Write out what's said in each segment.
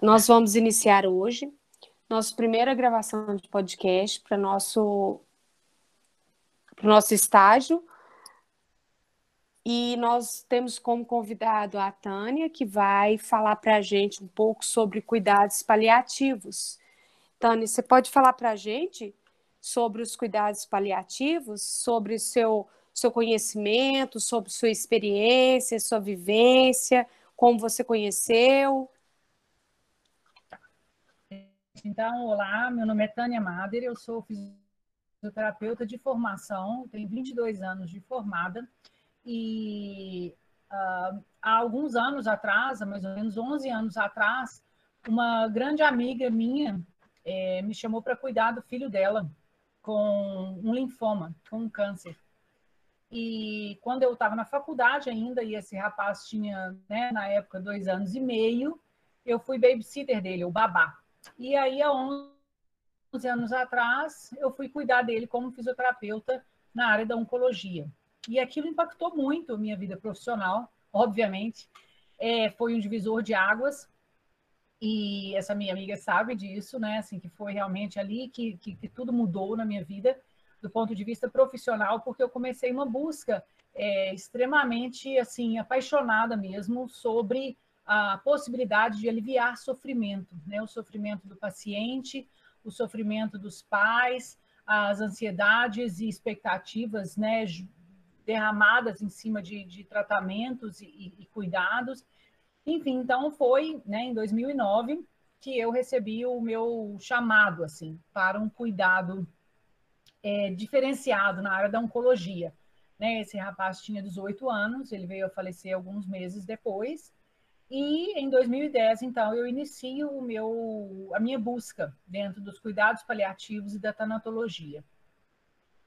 Nós vamos iniciar hoje nossa primeira gravação de podcast para nosso para o nosso estágio. E nós temos como convidado a Tânia, que vai falar para a gente um pouco sobre cuidados paliativos. Tânia, você pode falar para a gente sobre os cuidados paliativos, sobre seu, seu conhecimento, sobre sua experiência, sua vivência, como você conheceu? Então, olá, meu nome é Tânia Mader, eu sou fisioterapeuta de formação, tenho 22 anos de formada e uh, há alguns anos atrás, mais ou menos 11 anos atrás, uma grande amiga minha é, me chamou para cuidar do filho dela com um linfoma, com um câncer. E quando eu estava na faculdade ainda, e esse rapaz tinha, né, na época, dois anos e meio, eu fui babysitter dele, o babá. E aí, há 11 anos atrás, eu fui cuidar dele como fisioterapeuta na área da oncologia. E aquilo impactou muito a minha vida profissional, obviamente. É, foi um divisor de águas, e essa minha amiga sabe disso, né? Assim, que foi realmente ali que, que, que tudo mudou na minha vida, do ponto de vista profissional, porque eu comecei uma busca é, extremamente, assim, apaixonada mesmo sobre a possibilidade de aliviar sofrimento, né? O sofrimento do paciente, o sofrimento dos pais, as ansiedades e expectativas, né? Derramadas em cima de, de tratamentos e, e cuidados. Enfim, então foi né, em 2009 que eu recebi o meu chamado assim para um cuidado é, diferenciado na área da oncologia. Né? Esse rapaz tinha 18 anos, ele veio a falecer alguns meses depois, e em 2010, então, eu inicio o meu, a minha busca dentro dos cuidados paliativos e da tanatologia.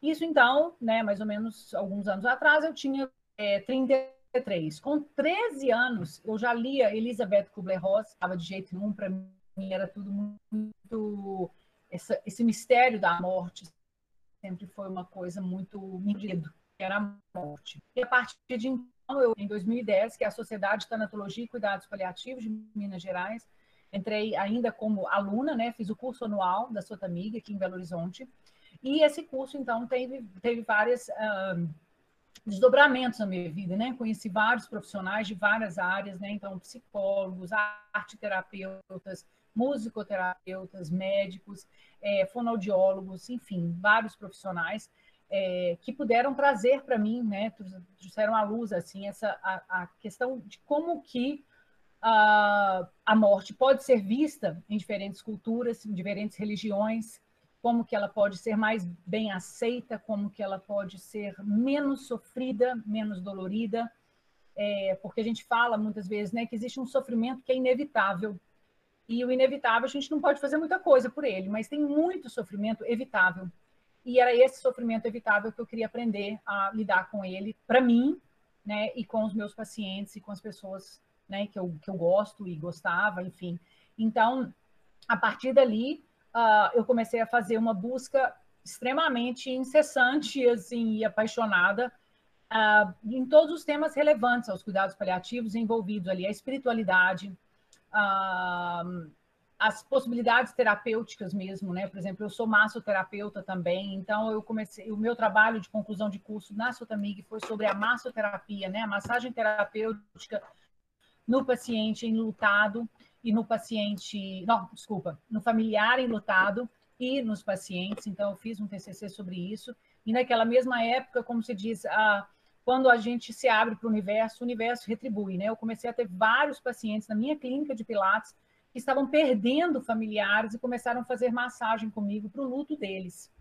Isso, então, né, mais ou menos alguns anos atrás, eu tinha é, 33. Com 13 anos, eu já lia Elizabeth Kubler-Ross, estava de jeito nenhum, para mim era tudo muito... Essa, esse mistério da morte sempre foi uma coisa muito medo, era a morte. E a partir de então, eu, em 2010, que é a Sociedade de Tanatologia e Cuidados Paliativos de Minas Gerais. Entrei ainda como aluna, né? Fiz o curso anual da Sotamiga aqui em Belo Horizonte. E esse curso, então, teve, teve vários uh, desdobramentos na minha vida, né? Conheci vários profissionais de várias áreas, né? Então, psicólogos, arteterapeutas, musicoterapeutas, médicos, é, fonoaudiólogos, enfim, vários profissionais é, que puderam trazer para mim, né, trouxeram à luz assim essa a, a questão de como que a, a morte pode ser vista em diferentes culturas, em diferentes religiões, como que ela pode ser mais bem aceita, como que ela pode ser menos sofrida, menos dolorida, é, porque a gente fala muitas vezes, né, que existe um sofrimento que é inevitável. E o inevitável a gente não pode fazer muita coisa por ele, mas tem muito sofrimento evitável e era esse sofrimento evitável que eu queria aprender a lidar com ele, para mim, né, e com os meus pacientes e com as pessoas, né, que eu, que eu gosto e gostava, enfim. Então, a partir dali, uh, eu comecei a fazer uma busca extremamente incessante, assim, e apaixonada uh, em todos os temas relevantes aos cuidados paliativos envolvidos ali, a espiritualidade, uh, as possibilidades terapêuticas mesmo, né? Por exemplo, eu sou massoterapeuta também, então eu comecei, o meu trabalho de conclusão de curso na Sotamig foi sobre a massoterapia, né? A massagem terapêutica no paciente enlutado e no paciente, não, desculpa, no familiar enlutado e nos pacientes. Então eu fiz um TCC sobre isso. E naquela mesma época, como se diz, a quando a gente se abre para o universo, o universo retribui, né? Eu comecei a ter vários pacientes na minha clínica de Pilates que estavam perdendo familiares e começaram a fazer massagem comigo para o luto deles.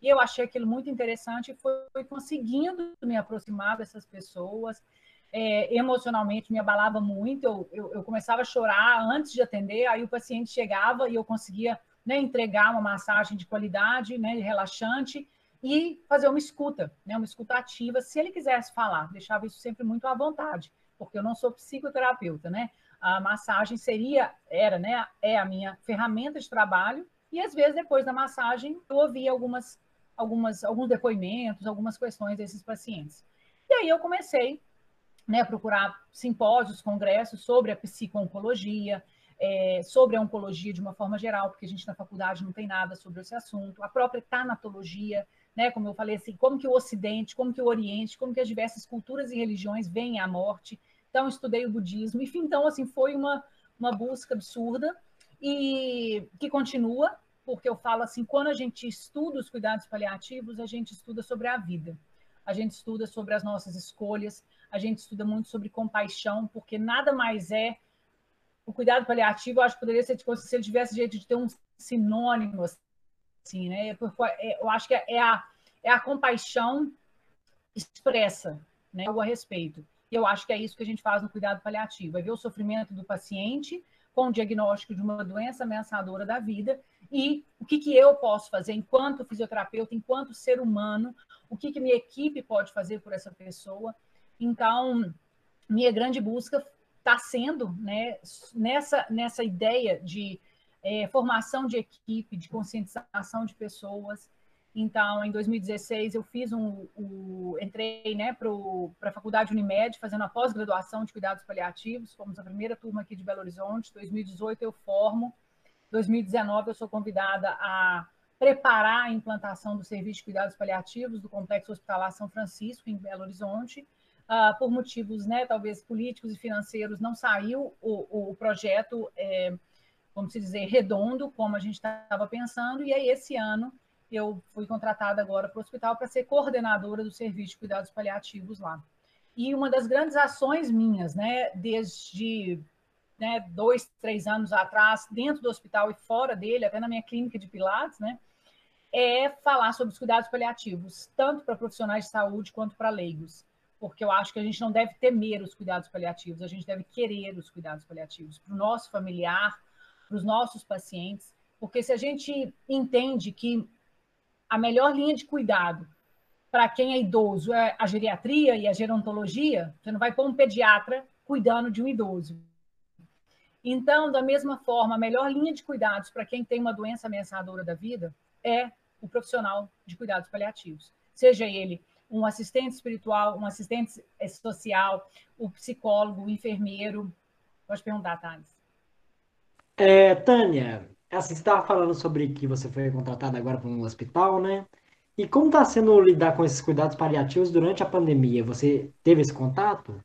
E eu achei aquilo muito interessante e fui conseguindo me aproximar dessas pessoas. É, emocionalmente me abalava muito, eu, eu, eu, começava a chorar antes de atender, aí o paciente chegava e eu conseguia né, entregar uma massagem de qualidade, né, relaxante, e fazer uma escuta, né, uma escuta ativa, se ele quisesse falar, deixava isso sempre muito à vontade, porque eu não sou psicoterapeuta, né? A massagem seria, era, né, é a minha ferramenta de trabalho, e às vezes depois da massagem eu ouvia algumas, algumas, alguns depoimentos, algumas questões desses pacientes. E aí eu comecei né, a procurar simpósios, congressos sobre a psico-oncologia, é, sobre a oncologia de uma forma geral, porque a gente na faculdade não tem nada sobre esse assunto, a própria tanatologia, né, como eu falei assim, como que o Ocidente, como que o Oriente, como que as diversas culturas e religiões veem a morte. Então, estudei o budismo, enfim, então, assim, foi uma, uma busca absurda e que continua, porque eu falo assim, quando a gente estuda os cuidados paliativos, a gente estuda sobre a vida, a gente estuda sobre as nossas escolhas, a gente estuda muito sobre compaixão, porque nada mais é o cuidado paliativo, eu acho que poderia ser tipo, se ele tivesse jeito de ter um sinônimo assim, né? Eu acho que é a, é a compaixão expressa, né, algo a respeito. E eu acho que é isso que a gente faz no cuidado paliativo, é ver o sofrimento do paciente com o diagnóstico de uma doença ameaçadora da vida e o que, que eu posso fazer enquanto fisioterapeuta, enquanto ser humano, o que, que minha equipe pode fazer por essa pessoa. Então, minha grande busca está sendo né, nessa, nessa ideia de é, formação de equipe, de conscientização de pessoas. Então, em 2016, eu fiz um, um entrei né, para a Faculdade Unimed, fazendo a pós-graduação de cuidados paliativos. Fomos a primeira turma aqui de Belo Horizonte. 2018 eu formo. 2019 eu sou convidada a preparar a implantação do serviço de cuidados paliativos do Complexo Hospitalar São Francisco, em Belo Horizonte. Uh, por motivos, né, talvez políticos e financeiros, não saiu o, o projeto, é, vamos dizer, redondo, como a gente estava pensando, e aí esse ano eu fui contratada agora para o hospital para ser coordenadora do serviço de cuidados paliativos lá. E uma das grandes ações minhas, né, desde né, dois, três anos atrás, dentro do hospital e fora dele, até na minha clínica de Pilates, né, é falar sobre os cuidados paliativos, tanto para profissionais de saúde quanto para leigos. Porque eu acho que a gente não deve temer os cuidados paliativos, a gente deve querer os cuidados paliativos para o nosso familiar, para os nossos pacientes, porque se a gente entende que a melhor linha de cuidado para quem é idoso é a geriatria e a gerontologia, você não vai pôr um pediatra cuidando de um idoso. Então, da mesma forma, a melhor linha de cuidados para quem tem uma doença ameaçadora da vida é o profissional de cuidados paliativos. Seja ele um assistente espiritual, um assistente social, o psicólogo, o enfermeiro. Pode perguntar, Thales. É, Tânia, Assim, você estava falando sobre que você foi contratada agora para um hospital, né? E como está sendo lidar com esses cuidados paliativos durante a pandemia? Você teve esse contato?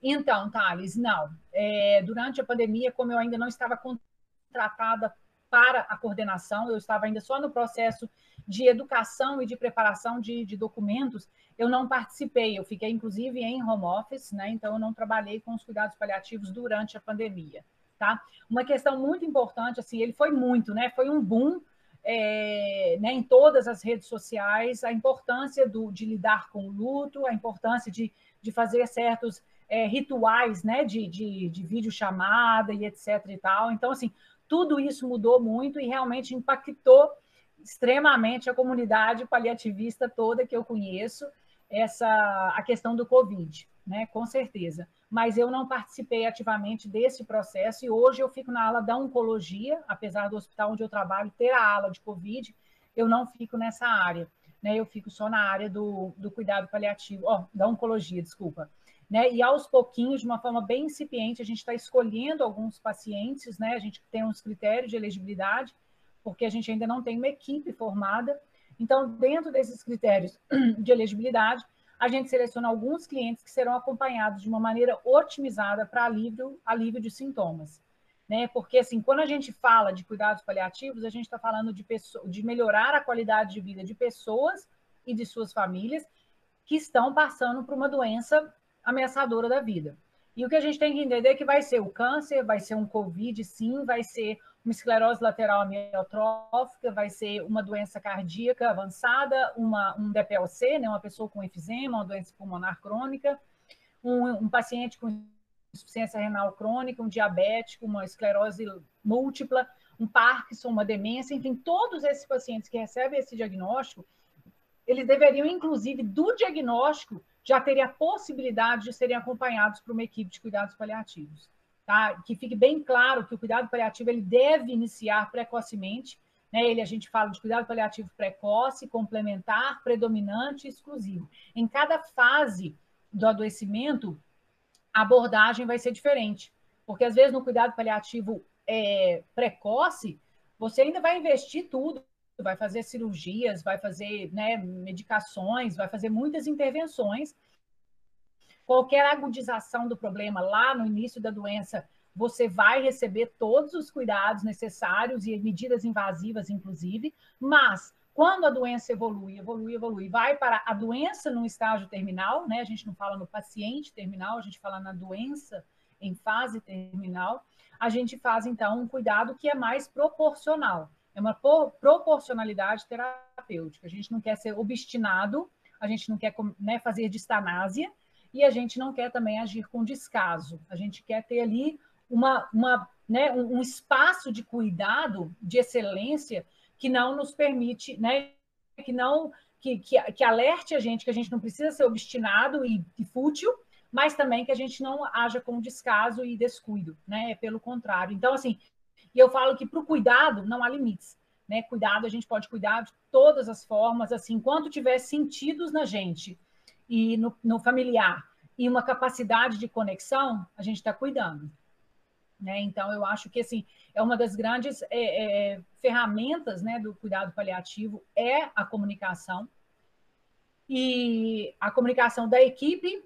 Então, Thales, não. É, durante a pandemia, como eu ainda não estava contratada para a coordenação, eu estava ainda só no processo de educação e de preparação de, de documentos, eu não participei. Eu fiquei, inclusive, em home office, né? Então, eu não trabalhei com os cuidados paliativos durante a pandemia tá? Uma questão muito importante, assim, ele foi muito, né? Foi um boom é, né, em todas as redes sociais, a importância do, de lidar com o luto, a importância de, de fazer certos é, rituais, né, de, de, de videochamada e etc e tal. Então, assim, tudo isso mudou muito e realmente impactou extremamente a comunidade paliativista toda que eu conheço, essa a questão do Covid, né, com certeza mas eu não participei ativamente desse processo e hoje eu fico na ala da oncologia, apesar do hospital onde eu trabalho ter a ala de Covid, eu não fico nessa área, né? Eu fico só na área do, do cuidado paliativo, ó, da oncologia, desculpa. Né? E aos pouquinhos, de uma forma bem incipiente, a gente está escolhendo alguns pacientes, né? A gente tem uns critérios de elegibilidade, porque a gente ainda não tem uma equipe formada. Então, dentro desses critérios de elegibilidade, a gente seleciona alguns clientes que serão acompanhados de uma maneira otimizada para alívio, alívio de sintomas. Né? Porque, assim, quando a gente fala de cuidados paliativos, a gente está falando de, pessoa, de melhorar a qualidade de vida de pessoas e de suas famílias que estão passando por uma doença ameaçadora da vida. E o que a gente tem que entender é que vai ser o câncer, vai ser um Covid, sim, vai ser uma esclerose lateral amiotrófica, vai ser uma doença cardíaca avançada, uma, um DPLC, né, uma pessoa com efizema, uma doença pulmonar crônica, um, um paciente com insuficiência renal crônica, um diabético, uma esclerose múltipla, um Parkinson, uma demência, enfim, todos esses pacientes que recebem esse diagnóstico, eles deveriam, inclusive, do diagnóstico, já terem a possibilidade de serem acompanhados por uma equipe de cuidados paliativos. Tá? Que fique bem claro que o cuidado paliativo ele deve iniciar precocemente. Né? Ele a gente fala de cuidado paliativo precoce, complementar, predominante exclusivo. Em cada fase do adoecimento, a abordagem vai ser diferente. Porque às vezes no cuidado paliativo é, precoce, você ainda vai investir tudo, vai fazer cirurgias, vai fazer né, medicações, vai fazer muitas intervenções. Qualquer agudização do problema lá no início da doença, você vai receber todos os cuidados necessários e medidas invasivas, inclusive, mas quando a doença evolui, evolui, evolui, vai para a doença no estágio terminal, né? A gente não fala no paciente terminal, a gente fala na doença em fase terminal. A gente faz então um cuidado que é mais proporcional. É uma proporcionalidade terapêutica. A gente não quer ser obstinado, a gente não quer né, fazer distanásia e a gente não quer também agir com descaso. A gente quer ter ali uma, uma, né, um espaço de cuidado, de excelência, que não nos permite, né, que não que, que, que, alerte a gente que a gente não precisa ser obstinado e, e, fútil, mas também que a gente não haja com descaso e descuido, né? É pelo contrário. Então, assim, eu falo que para o cuidado não há limites, né? Cuidado, a gente pode cuidar de todas as formas, assim, enquanto tiver sentidos na gente e no, no familiar e uma capacidade de conexão, a gente está cuidando. Né? Então, eu acho que assim, é uma das grandes é, é, ferramentas né, do cuidado paliativo é a comunicação. E a comunicação da equipe,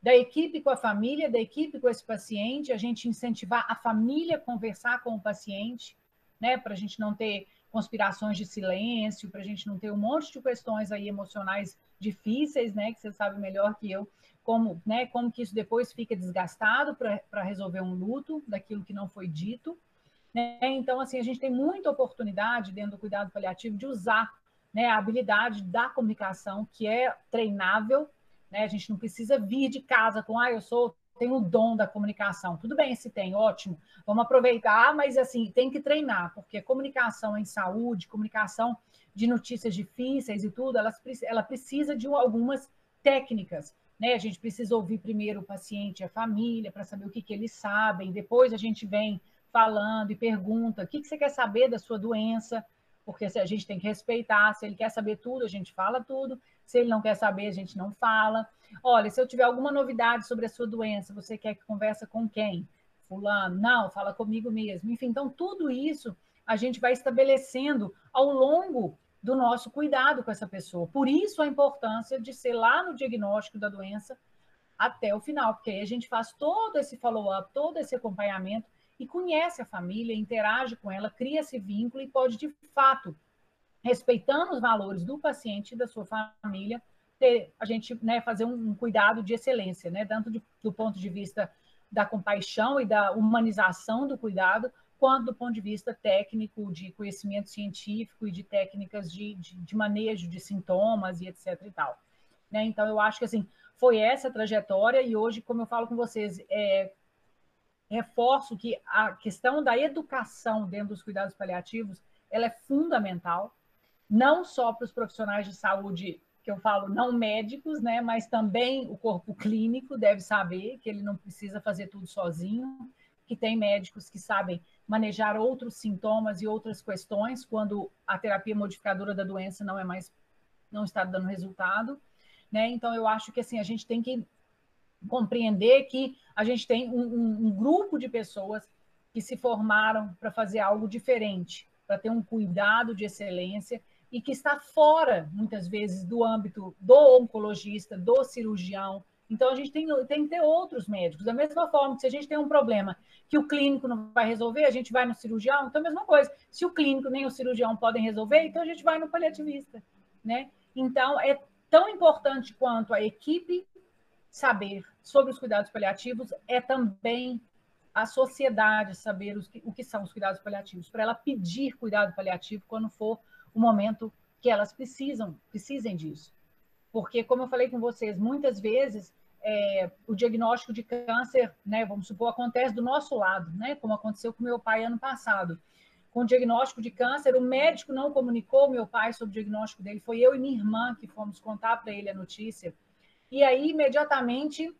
da equipe com a família, da equipe com esse paciente, a gente incentivar a família a conversar com o paciente, né, para a gente não ter conspirações de silêncio, para a gente não ter um monte de questões aí emocionais difíceis, né, que você sabe melhor que eu, como, né, como que isso depois fica desgastado para resolver um luto daquilo que não foi dito. Né? Então, assim, a gente tem muita oportunidade dentro do cuidado paliativo de usar né, a habilidade da comunicação, que é treinável. Né? A gente não precisa vir de casa com, ah, eu sou, tenho o dom da comunicação. Tudo bem se tem, ótimo. Vamos aproveitar, mas assim, tem que treinar, porque comunicação em saúde, comunicação de notícias difíceis e tudo, ela, ela precisa de algumas técnicas né? A gente precisa ouvir primeiro o paciente, a família, para saber o que, que eles sabem. Depois a gente vem falando e pergunta: o que, que você quer saber da sua doença? Porque a gente tem que respeitar. Se ele quer saber tudo, a gente fala tudo. Se ele não quer saber, a gente não fala. Olha, se eu tiver alguma novidade sobre a sua doença, você quer que conversa com quem? Fulano? Não, fala comigo mesmo. Enfim, então tudo isso a gente vai estabelecendo ao longo do nosso cuidado com essa pessoa. Por isso a importância de ser lá no diagnóstico da doença até o final, porque aí a gente faz todo esse follow-up, todo esse acompanhamento e conhece a família, interage com ela, cria esse vínculo e pode, de fato, respeitando os valores do paciente e da sua família, ter, a gente né, fazer um, um, cuidado de excelência, né, tanto de, do ponto de vista da compaixão e da humanização do cuidado, quanto do ponto de vista técnico, de conhecimento científico e de técnicas de, de, de manejo de sintomas e etc e tal. Né? Então, eu acho que, assim, foi essa trajetória e hoje, como eu falo com vocês, é, reforço que a questão da educação dentro dos cuidados paliativos, ela é fundamental, não só para os profissionais de saúde que eu falo não médicos, né, mas também o corpo clínico deve saber que ele não precisa fazer tudo sozinho, que tem médicos que sabem manejar outros sintomas e outras questões quando a terapia modificadora da doença não é mais não está dando resultado, né? Então eu acho que assim a gente tem que compreender que a gente tem um, um, um grupo de pessoas que se formaram para fazer algo diferente, para ter um cuidado de excelência e que está fora, muitas vezes, do âmbito do oncologista, do cirurgião, então, a gente tem, tem que ter outros médicos. Da mesma forma que se a gente tem um problema que o clínico não vai resolver, a gente vai no cirurgião, então a mesma coisa. Se o clínico nem o cirurgião podem resolver, então a gente vai no paliativista, né? Então, é tão importante quanto a equipe saber sobre os cuidados paliativos, é também a sociedade saber os o que são os cuidados paliativos, para ela pedir cuidado paliativo quando for o momento que elas precisam, precisem disso. Porque, como eu falei com vocês, muitas vezes é, o diagnóstico de câncer, né, vamos supor, acontece do nosso lado, né, como aconteceu com meu pai ano passado. Com o diagnóstico de câncer, o médico não comunicou meu pai sobre o diagnóstico dele, foi eu e minha irmã que fomos contar para ele a notícia. E aí, imediatamente,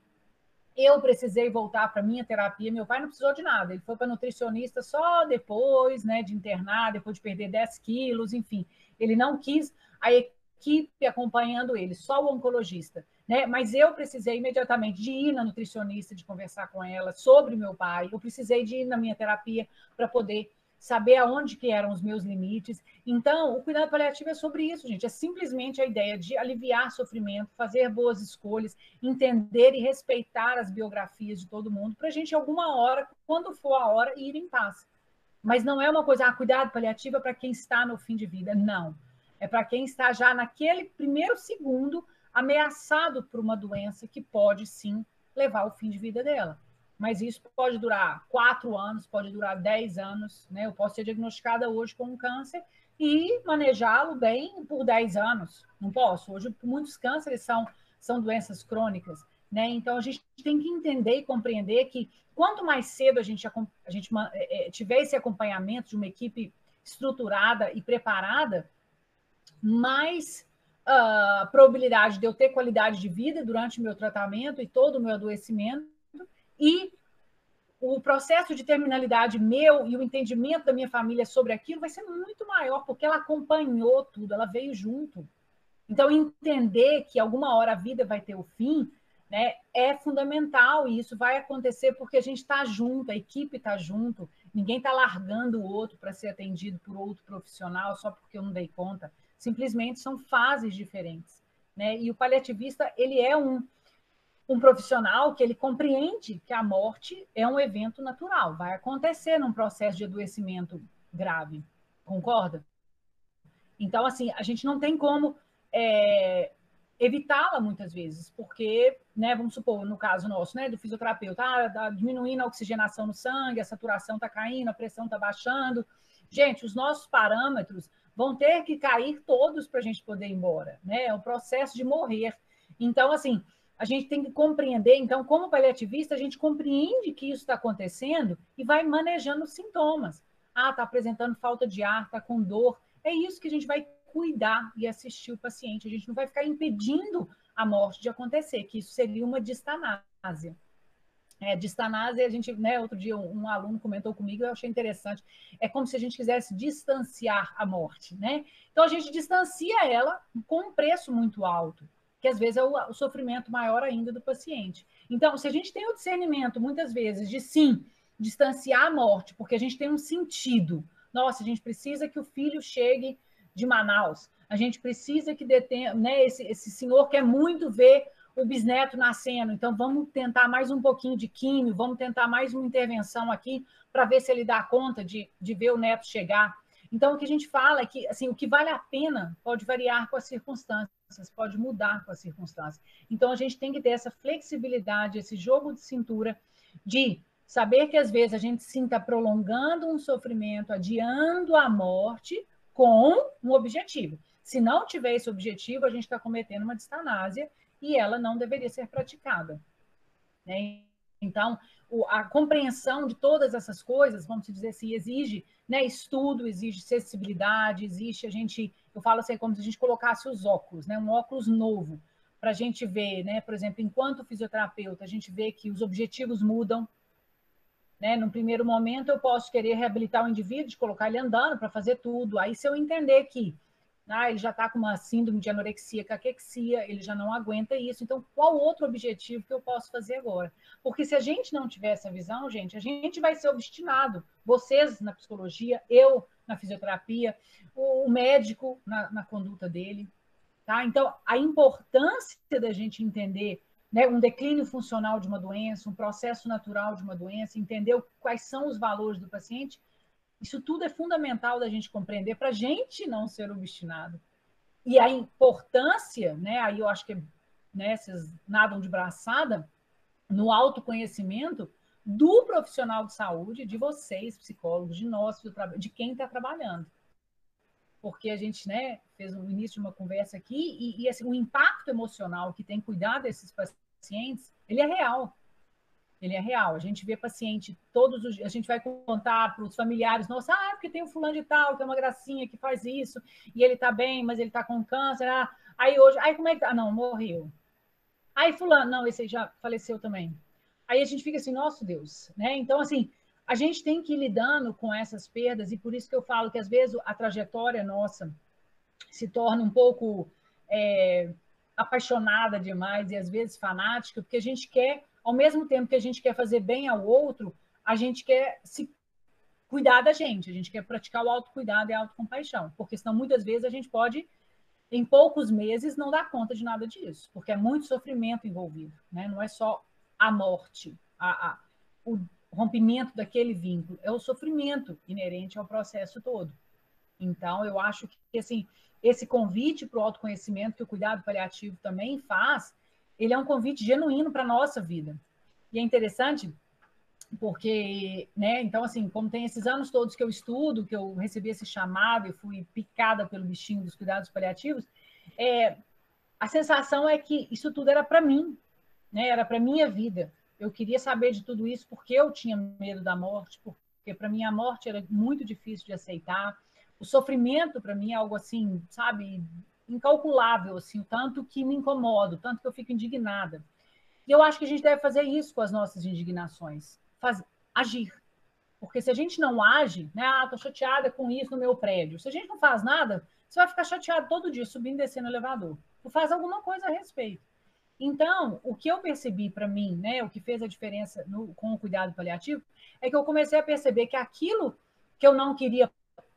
eu precisei voltar para minha terapia. Meu pai não precisou de nada, ele foi para nutricionista só depois, né, de internar, depois de perder 10 quilos, enfim. Ele não quis a equipe acompanhando ele, só o oncologista. né? Mas eu precisei imediatamente de ir na nutricionista, de conversar com ela sobre meu pai. Eu precisei de ir na minha terapia para poder saber aonde que eram os meus limites. Então, o cuidado paliativo é sobre isso, gente. É simplesmente a ideia de aliviar sofrimento, fazer boas escolhas, entender e respeitar as biografias de todo mundo, para a gente, alguma hora, quando for a hora, ir em paz. Mas não é uma coisa, ah, cuidado paliativo é para quem está no fim de vida. Não. É para quem está já naquele primeiro segundo ameaçado por uma doença que pode sim levar ao fim de vida dela mas isso pode durar quatro anos, pode durar dez anos, né? Eu posso ser diagnosticada hoje com um câncer e manejá-lo bem por dez anos. Não posso. Hoje, muitos cânceres são, são doenças crônicas, né? Então, a gente tem que entender e compreender que quanto mais cedo a gente, a gente é, é, tiver esse acompanhamento de uma equipe estruturada e preparada, mais uh, probabilidade de eu ter qualidade de vida durante o meu tratamento e todo o meu adoecimento e o processo de terminalidade meu e o entendimento da minha família sobre aquilo vai ser muito maior, porque ela acompanhou tudo, ela veio junto. Então, entender que alguma hora a vida vai ter o fim né, é fundamental, e isso vai acontecer porque a gente está junto, a equipe está junto, ninguém está largando o outro para ser atendido por outro profissional só porque eu não dei conta. Simplesmente são fases diferentes. Né? E o paliativista, ele é um um profissional que ele compreende que a morte é um evento natural, vai acontecer num processo de adoecimento grave, concorda? Então, assim, a gente não tem como é, evitá-la muitas vezes, porque, né, vamos supor, no caso nosso, né, do fisioterapeuta, ah, tá diminuindo a oxigenação no sangue, a saturação está caindo, a pressão está baixando. Gente, os nossos parâmetros vão ter que cair todos para a gente poder ir embora, né? É o processo de morrer. Então, assim, a gente tem que compreender, então, como paliativista, a gente compreende que isso está acontecendo e vai manejando os sintomas. Ah, está apresentando falta de ar, está com dor. É isso que a gente vai cuidar e assistir o paciente. A gente não vai ficar impedindo a morte de acontecer, que isso seria uma distanásia. É, distanásia, a gente, né, outro dia um, um, aluno comentou comigo, eu achei interessante, é como se a gente quisesse distanciar a morte, né? Então a gente distancia ela com um preço muito alto que às vezes é o, sofrimento maior ainda do paciente. Então, se a gente tem o discernimento, muitas vezes, de sim, distanciar a morte, porque a gente tem um sentido. Nossa, a gente precisa que o filho chegue de Manaus. A gente precisa que detenha, né? Esse, esse senhor quer muito ver o bisneto nascendo, então vamos tentar mais um pouquinho de químio, vamos tentar mais uma intervenção aqui para ver se ele dá conta de, de ver o neto chegar. Então, o que a gente fala é que assim, o que vale a pena pode variar com as circunstâncias, pode mudar com as circunstâncias. Então, a gente tem que ter essa flexibilidade, esse jogo de cintura de saber que às vezes a gente sim está prolongando um sofrimento, adiando a morte com um objetivo. Se não tiver esse objetivo, a gente está cometendo uma distanásia e ela não deveria ser praticada. Né? Então, a compreensão de todas essas coisas, vamos dizer assim, exige né, estudo, exige acessibilidade, existe a gente, eu falo assim, como se a gente colocasse os óculos, né, um óculos novo, para a gente ver, né, por exemplo, enquanto fisioterapeuta, a gente vê que os objetivos mudam. Né? No primeiro momento, eu posso querer reabilitar o indivíduo, de colocar ele andando para fazer tudo. Aí, se eu entender que ah, ele já está com uma síndrome de anorexia, caquexia, ele já não aguenta isso. Então, qual outro objetivo que eu posso fazer agora? Porque se a gente não tiver essa visão, gente, a gente vai ser obstinado. Vocês na psicologia, eu na fisioterapia, o médico na, na conduta dele. Tá? Então, a importância da gente entender né, um declínio funcional de uma doença, um processo natural de uma doença, entender quais são os valores do paciente, isso tudo é fundamental da gente compreender para a gente não ser obstinado. E a importância, né, aí eu acho que né, vocês nadam de braçada, no autoconhecimento do profissional de saúde, de vocês, psicólogos, de nós, de quem está trabalhando. Porque a gente né, fez o início de uma conversa aqui e, e assim, o impacto emocional que tem cuidar desses pacientes, ele é real ele é real. A gente vê paciente todos os dias, a gente vai contar para os familiares, nossa, ah, porque tem um fulano de tal, que é uma gracinha, que faz isso, e ele está bem, mas ele está com câncer. Ah, aí hoje, aí como é que tá? Ah, não, morreu. Aí fulano, não, esse aí já faleceu também. Aí a gente fica assim, nosso Deus, né? Então, assim, a gente tem que ir lidando com essas perdas, e por isso que eu falo que às vezes a trajetória nossa se torna um pouco é, apaixonada demais e às vezes fanática, porque a gente quer, ao mesmo tempo que a gente quer fazer bem ao outro, a gente quer se cuidar da gente, a gente quer praticar o autocuidado e a autocompaixão, porque senão muitas vezes a gente pode, em poucos meses, não dar conta de nada disso, porque é muito sofrimento envolvido, né? não é só a morte, a, a, o rompimento daquele vínculo, é o sofrimento inerente ao processo todo. Então, eu acho que assim, esse convite para o autoconhecimento que o cuidado paliativo também faz, ele é um convite genuíno para a nossa vida. E é interessante porque, né, então assim, como tem esses anos todos que eu estudo, que eu recebi esse chamado e fui picada pelo bichinho dos cuidados paliativos, é, a sensação é que isso tudo era para mim, né, era para minha vida. Eu queria saber de tudo isso porque eu tinha medo da morte, porque para mim a morte era muito difícil de aceitar. O sofrimento para mim é algo assim, sabe, incalculável, assim, o tanto que me incomoda, o tanto que eu fico indignada. E eu acho que a gente deve fazer isso com as nossas indignações, faz, agir. Porque se a gente não age, né, ah, tô chateada com isso no meu prédio. Se a gente não faz nada, você vai ficar chateado todo dia subindo e descendo no elevador. Tu faz alguma coisa a respeito. Então, o que eu percebi para mim, né, o que fez a diferença no, com o cuidado paliativo, é que eu comecei a perceber que aquilo que eu não queria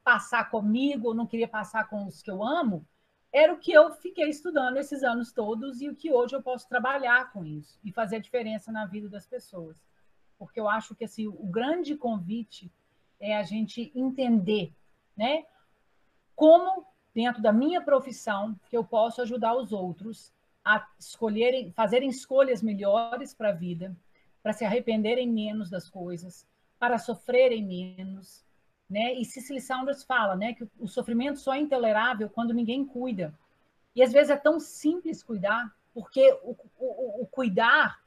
passar comigo, não queria passar com os que eu amo, era o que eu fiquei estudando esses anos todos e o que hoje eu posso trabalhar com isso e fazer a diferença na vida das pessoas. Porque eu acho que assim, o grande convite é a gente entender, né, como dentro da minha profissão que eu posso ajudar os outros a escolherem, fazerem escolhas melhores para a vida, para se arrependerem menos das coisas, para sofrerem menos, né? E Cicely Saunders fala, né, que o sofrimento só é intolerável quando ninguém cuida. E às vezes é tão simples cuidar, porque o, o, o cuidar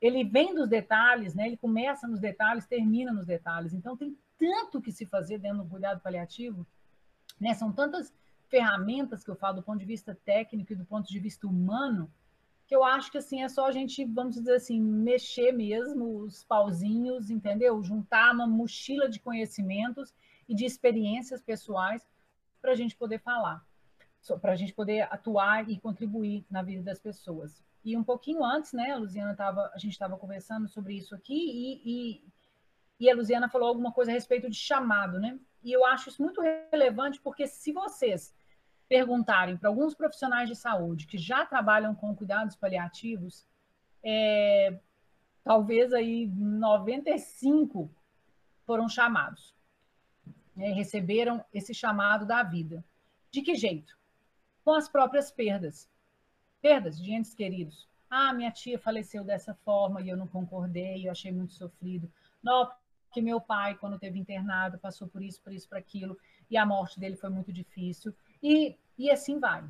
ele vem dos detalhes, né? Ele começa nos detalhes, termina nos detalhes. Então tem tanto que se fazer dentro do cuidado paliativo, né? São tantas ferramentas que eu falo do ponto de vista técnico e do ponto de vista humano, que eu acho que assim é só a gente, vamos dizer assim, mexer mesmo os pauzinhos, entendeu? Juntar uma mochila de conhecimentos e de experiências pessoais para a gente poder falar, para a gente poder atuar e contribuir na vida das pessoas. E um pouquinho antes, né, a Luciana tava, a gente estava conversando sobre isso aqui e, e, e a Luciana falou alguma coisa a respeito de chamado, né? E eu acho isso muito relevante, porque se vocês perguntarem para alguns profissionais de saúde que já trabalham com cuidados paliativos, é, talvez aí 95 foram chamados, né, receberam esse chamado da vida. De que jeito? Com as próprias perdas. Perdas de entes queridos. Ah, minha tia faleceu dessa forma e eu não concordei, eu achei muito sofrido. Não, que meu pai, quando teve internado, passou por isso, por isso, por aquilo, e a morte dele foi muito difícil. E, e assim vai.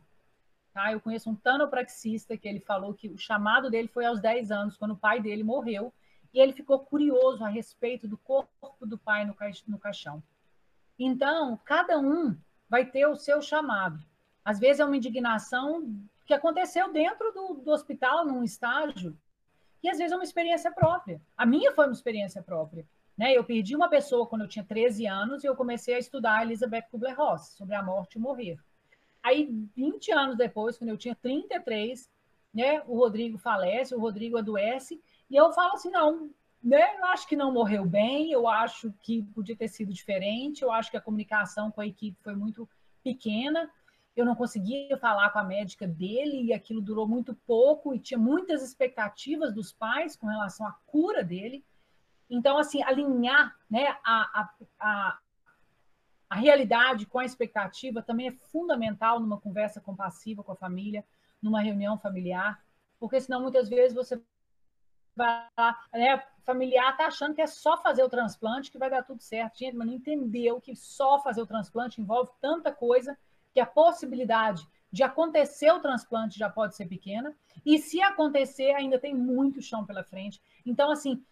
Tá? Eu conheço um tanopraxista que ele falou que o chamado dele foi aos 10 anos, quando o pai dele morreu, e ele ficou curioso a respeito do corpo do pai no, ca no caixão. Então, cada um vai ter o seu chamado. Às vezes é uma indignação que aconteceu dentro do, do hospital, num estágio, e às vezes é uma experiência própria. A minha foi uma experiência própria. Né? Eu perdi uma pessoa quando eu tinha 13 anos e eu comecei a estudar Elizabeth Kubler-Ross, sobre a morte e morrer. Aí, 20 anos depois, quando eu tinha 33, né, o Rodrigo falece, o Rodrigo adoece, e eu falo assim, não, né, eu acho que não morreu bem, eu acho que podia ter sido diferente, eu acho que a comunicação com a equipe foi muito pequena, eu não conseguia falar com a médica dele e aquilo durou muito pouco e tinha muitas expectativas dos pais com relação à cura dele. Então, assim, alinhar né, a, a, a, realidade com a expectativa também é fundamental numa conversa compassiva com a família, numa reunião familiar, porque senão muitas vezes você vai né, familiar está achando que é só fazer o transplante que vai dar tudo certo. Gente, mas não entendeu que só fazer o transplante envolve tanta coisa que a possibilidade de acontecer o transplante já pode ser pequena, e se acontecer, ainda tem muito chão pela frente. Então, assim,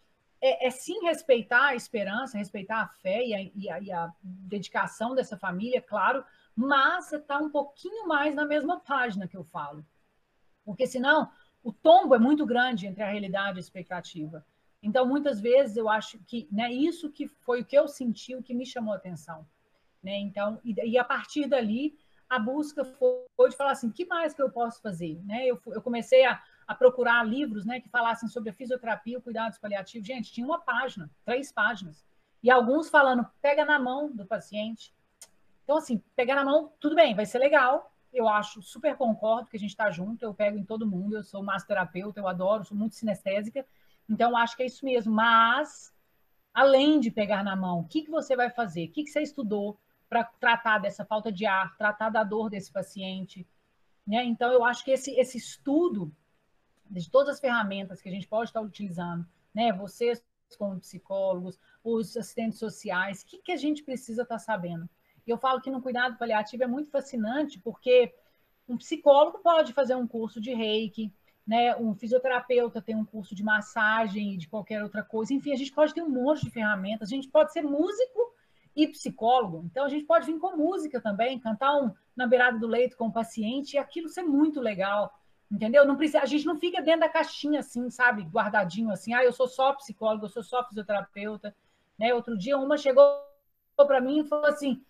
é, é, sim respeitar a esperança, respeitar a fé e a, e a, e a dedicação dessa família, claro, mas está um pouquinho mais na mesma página que eu falo. Porque senão o tombo é muito grande entre a realidade e a expectativa. Então, muitas vezes eu acho que né, isso que foi o que eu senti, o que me chamou a atenção. Né? Então, e, e a partir dali, a busca foi de falar assim, que mais que eu posso fazer? Né? Eu, eu comecei a, a procurar livros né, que falassem sobre a fisioterapia, cuidados paliativos. Gente, tinha uma página, três páginas. E alguns falando, pega na mão do paciente. Então, assim, pegar na mão, tudo bem, vai ser legal. Eu acho, super concordo que a gente está junto, eu pego em todo mundo, eu sou massoterapeuta, eu adoro, sou muito sinestésica. Então, acho que é isso mesmo. Mas, além de pegar na mão, o que, que você vai fazer? O que, que você estudou para tratar dessa falta de ar, tratar da dor desse paciente? Né? Então, eu acho que esse, esse estudo de todas as ferramentas que a gente pode estar utilizando, né? Vocês como psicólogos, os assistentes sociais, o que, que a gente precisa estar sabendo? E eu falo que no cuidado paliativo é muito fascinante, porque um psicólogo pode fazer um curso de reiki, né? Um fisioterapeuta tem um curso de massagem e de qualquer outra coisa. Enfim, a gente pode ter um monte de ferramentas. A gente pode ser músico e psicólogo. Então, a gente pode vir com música também, cantar um na beirada do leito com o paciente e aquilo ser muito legal. Entendeu? Não precisa, a gente não fica dentro da caixinha assim, sabe, guardadinho assim. Ah, eu sou só psicólogo, eu sou só fisioterapeuta. Né? Outro dia uma chegou para mim e falou assim,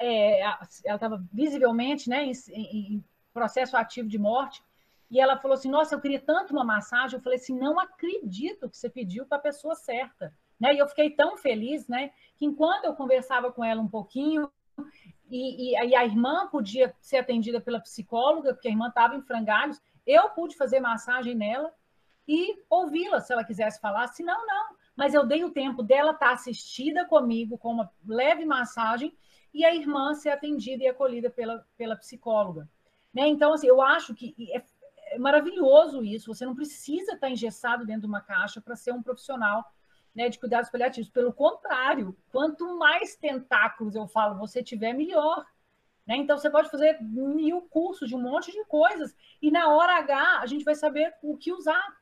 é, ela estava visivelmente, né, em, em processo ativo de morte. E ela falou assim: Nossa, eu queria tanto uma massagem. Eu falei assim: Não acredito que você pediu para a pessoa certa. Né? E eu fiquei tão feliz, né? Que enquanto eu conversava com ela um pouquinho, e, e, e a irmã podia ser atendida pela psicóloga, porque a irmã estava em frangalhos, eu pude fazer massagem nela e ouvi-la se ela quisesse falar. Se não, não. Mas eu dei o tempo dela estar tá assistida comigo com uma leve massagem e a irmã ser atendida e acolhida pela, pela psicóloga. Né? Então, assim, eu acho que é, é maravilhoso isso. Você não precisa estar engessado dentro de uma caixa para ser um profissional né, de cuidados paliativos. Pelo contrário, quanto mais tentáculos eu falo você tiver, melhor. Né? Então, você pode fazer mil cursos de um monte de coisas, e na hora H a gente vai saber o que usar.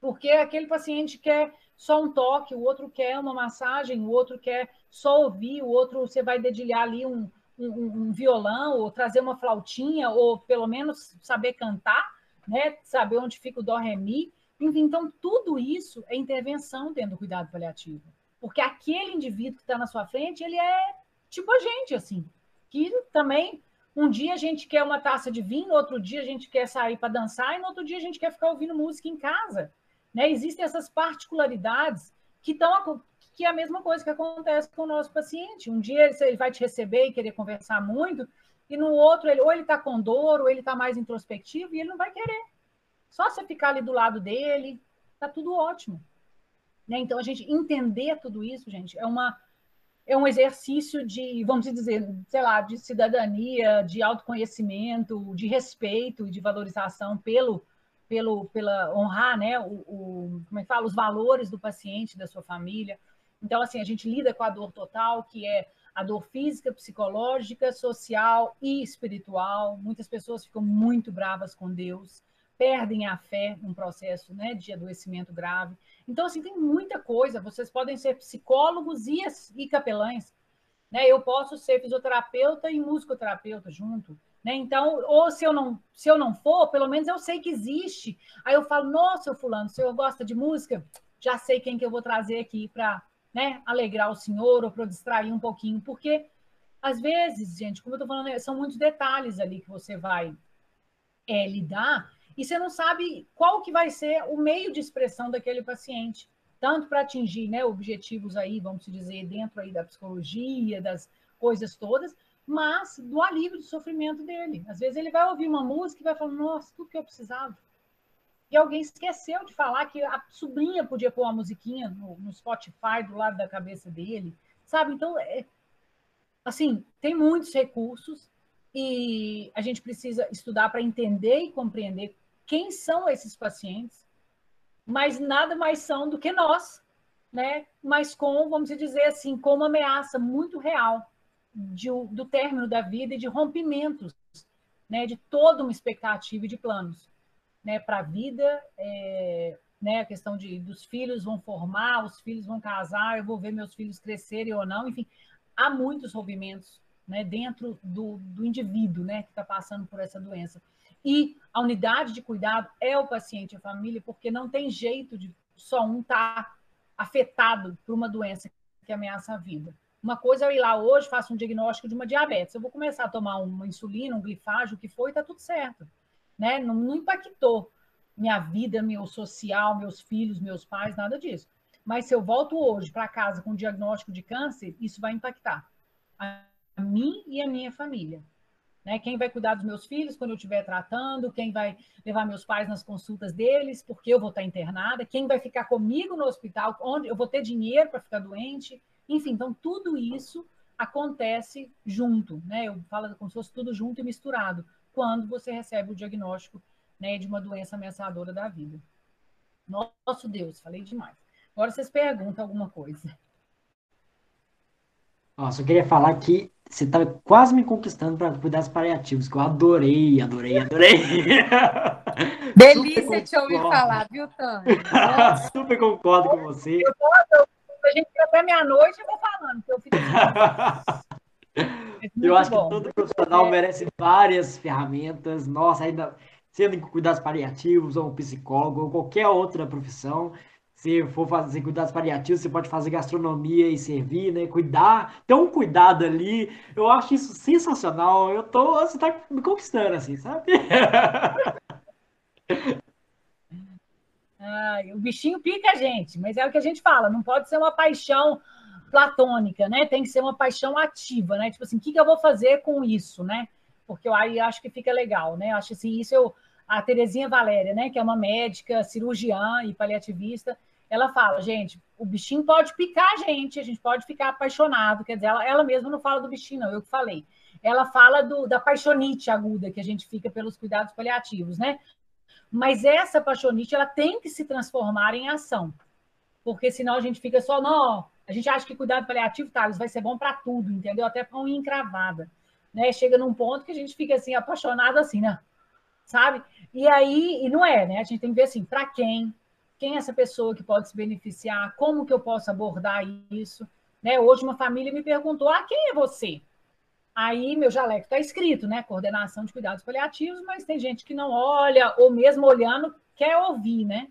Porque aquele paciente quer só um toque, o outro quer uma massagem, o outro quer só ouvir, o outro você vai dedilhar ali um, um, um violão, ou trazer uma flautinha, ou pelo menos saber cantar, né? saber onde fica o dó, ré, mi. Então, tudo isso é intervenção dentro do cuidado paliativo. Porque aquele indivíduo que está na sua frente, ele é tipo a gente, assim que também um dia a gente quer uma taça de vinho, outro dia a gente quer sair para dançar e no outro dia a gente quer ficar ouvindo música em casa. Né? Existem essas particularidades que estão que é a mesma coisa que acontece com o nosso paciente. Um dia ele vai te receber e querer conversar muito, e no outro ele ou ele está com dor, ou ele está mais introspectivo e ele não vai querer. Só você ficar ali do lado dele, tá tudo ótimo. Né? Então a gente entender tudo isso, gente, é uma é um exercício de, vamos dizer, sei lá, de cidadania, de autoconhecimento, de respeito e de valorização pelo, pelo, pela honrar, né, o, o, como é que fala, os valores do paciente, da sua família. Então, assim, a gente lida com a dor total, que é a dor física, psicológica, social e espiritual. Muitas pessoas ficam muito bravas com Deus, perdem a fé num processo né, de adoecimento grave. Então, assim, tem muita coisa. Vocês podem ser psicólogos e, e capelães. Né? Eu posso ser fisioterapeuta e musicoterapeuta junto. Né? Então, ou se eu, não, se eu não for, pelo menos eu sei que existe. Aí eu falo, nossa, fulano, se eu gosta de música, já sei quem que eu vou trazer aqui para né, alegrar o senhor ou para distrair um pouquinho. Porque, às vezes, gente, como eu estou falando, são muitos detalhes ali que você vai é, lidar e você não sabe qual que vai ser o meio de expressão daquele paciente, tanto para atingir né, objetivos aí, vamos dizer, dentro aí da psicologia, das coisas todas, mas do alívio do sofrimento dele. Às vezes ele vai ouvir uma música e vai falar, nossa, tudo que eu precisava. E alguém esqueceu de falar que a sobrinha podia pôr uma musiquinha no, no Spotify do lado da cabeça dele, sabe? Então, é, assim, tem muitos recursos e a gente precisa estudar para entender e compreender quem são esses pacientes, mas nada mais são do que nós, né? Mas com, vamos dizer assim, com uma ameaça muito real de, do término da vida e de rompimentos, né? De toda uma expectativa e de planos, né? Para a vida, é, né? A questão de dos filhos vão formar, os filhos vão casar, eu vou ver meus filhos crescerem ou não, enfim, há muitos rompimentos, né? Dentro do, do indivíduo, né? Que está passando por essa doença. E a unidade de cuidado é o paciente, a família, porque não tem jeito de só um estar tá afetado por uma doença que ameaça a vida. Uma coisa é eu ir lá hoje, faço um diagnóstico de uma diabetes. Eu vou começar a tomar uma insulina, um glifágio, o que for, e está tudo certo. Né? Não, não impactou minha vida, meu social, meus filhos, meus pais, nada disso. Mas se eu volto hoje para casa com um diagnóstico de câncer, isso vai impactar a mim e a minha família. Né? Quem vai cuidar dos meus filhos quando eu estiver tratando, quem vai levar meus pais nas consultas deles, porque eu vou estar internada, quem vai ficar comigo no hospital, onde eu vou ter dinheiro para ficar doente. Enfim, então tudo isso acontece junto, né? Eu falo como se fosse tudo junto e misturado, quando você recebe o diagnóstico né, de uma doença ameaçadora da vida. Nosso Deus, falei demais. Agora vocês perguntam alguma coisa. Nossa, eu queria falar que você tá quase me conquistando para cuidados paliativos, que eu adorei, adorei, adorei. Delícia te ouvir falar, viu, Tânia? Super concordo com você. Eu, eu, a gente até meia-noite eu vou falando, que eu fico Eu acho bom. que todo profissional é. merece várias ferramentas. Nossa, ainda sendo em cuidados paliativos, ou um psicólogo, ou qualquer outra profissão. Se for fazer cuidados paliativos, você pode fazer gastronomia e servir, né? Cuidar, ter um cuidado ali. Eu acho isso sensacional. Eu tô, você tá me conquistando, assim, sabe? Ai, o bichinho pica a gente, mas é o que a gente fala, não pode ser uma paixão platônica, né? Tem que ser uma paixão ativa, né? Tipo assim, o que, que eu vou fazer com isso, né? Porque eu aí acho que fica legal, né? Acho assim, isso eu a Terezinha Valéria, né, que é uma médica, cirurgiã e paliativista, ela fala, gente, o bichinho pode picar a gente, a gente pode ficar apaixonado, quer dizer, ela, ela mesma não fala do bichinho, não, eu que falei. Ela fala do, da paixonite aguda que a gente fica pelos cuidados paliativos, né? Mas essa paixonite, ela tem que se transformar em ação, porque senão a gente fica só, não, a gente acha que cuidado paliativo, tá, vai ser bom para tudo, entendeu? Até para unha encravada, né? Chega num ponto que a gente fica assim, apaixonado assim, né? Sabe? E aí, e não é, né? A gente tem que ver assim, para quem, quem é essa pessoa que pode se beneficiar, como que eu posso abordar isso. Né? Hoje uma família me perguntou, ah, quem é você? Aí meu jaleco está escrito, né? Coordenação de cuidados paliativos, mas tem gente que não olha, ou mesmo olhando, quer ouvir, né?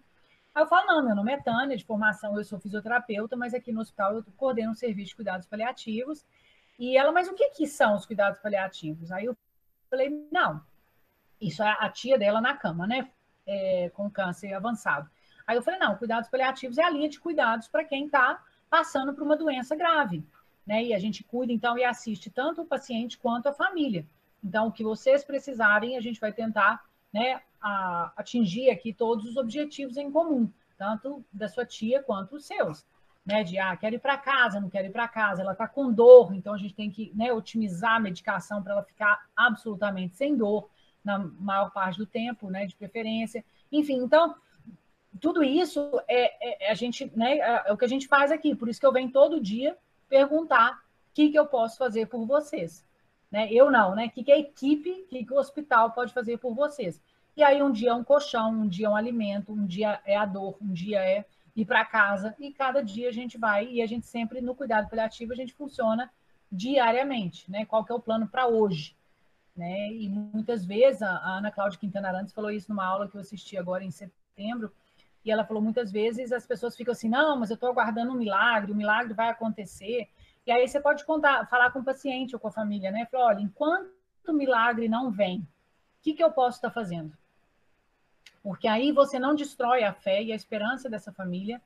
Aí eu falo, não, meu nome é Tânia, de formação eu sou fisioterapeuta, mas aqui no hospital eu coordeno um serviço de cuidados paliativos. E ela, mas o que, que são os cuidados paliativos? Aí eu falei, não, isso é a tia dela na cama, né? É, com câncer avançado. Aí eu falei, não, cuidados paliativos é a linha de cuidados para quem está passando por uma doença grave. Né? E a gente cuida, então, e assiste tanto o paciente quanto a família. Então, o que vocês precisarem, a gente vai tentar né, a, atingir aqui todos os objetivos em comum, tanto da sua tia quanto os seus. Né, de, ah, quero ir para casa, não quero ir para casa, ela está com dor, então a gente tem que né, otimizar a medicação para ela ficar absolutamente sem dor na maior parte do tempo, né, de preferência. Enfim, então, tudo isso é, é, a gente, né, é, é, o que a gente faz aqui. Por isso que eu venho todo dia perguntar o que, que eu posso fazer por vocês. Né? Eu não, né? O que, que a equipe, o que, que o hospital pode fazer por vocês? E aí um dia é um colchão, um dia é um alimento, um dia é a dor, um dia é ir para casa, e cada dia a gente vai, e a gente sempre, no cuidado paliativo, a gente funciona diariamente, né? Qual que é o plano para hoje? Né? E muitas vezes, a Ana Cláudia Quintana Arantes falou isso numa aula que eu assisti agora em setembro, e ela falou muitas vezes as pessoas ficam assim, não, mas eu estou aguardando um milagre, o milagre vai acontecer. E aí você pode contar, falar com o paciente ou com a família, né? Falar, olha, enquanto o milagre não vem, o que, que eu posso estar fazendo? Porque aí você não destrói a fé e a esperança dessa família,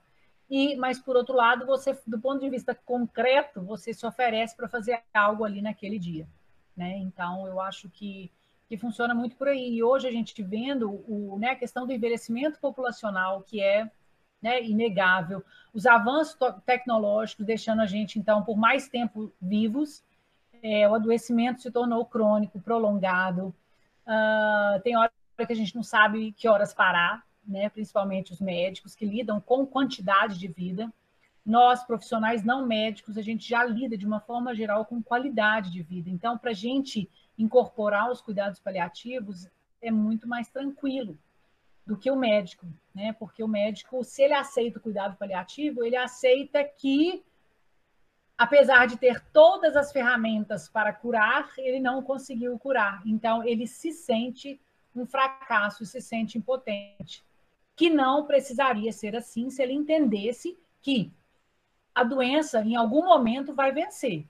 e mas por outro lado, você, do ponto de vista concreto, você se oferece para fazer algo ali naquele dia, né? Então eu acho que que funciona muito por aí. E hoje a gente vendo o, né, a questão do envelhecimento populacional, que é né, inegável, os avanços tecnológicos deixando a gente, então, por mais tempo vivos, é, o adoecimento se tornou crônico, prolongado, uh, tem hora que a gente não sabe que horas parar, né, principalmente os médicos que lidam com quantidade de vida. Nós, profissionais não médicos, a gente já lida de uma forma geral com qualidade de vida. Então, para a gente incorporar os cuidados paliativos é muito mais tranquilo do que o médico, né? Porque o médico, se ele aceita o cuidado paliativo, ele aceita que, apesar de ter todas as ferramentas para curar, ele não conseguiu curar. Então, ele se sente um fracasso, se sente impotente. Que não precisaria ser assim se ele entendesse que a doença, em algum momento, vai vencer,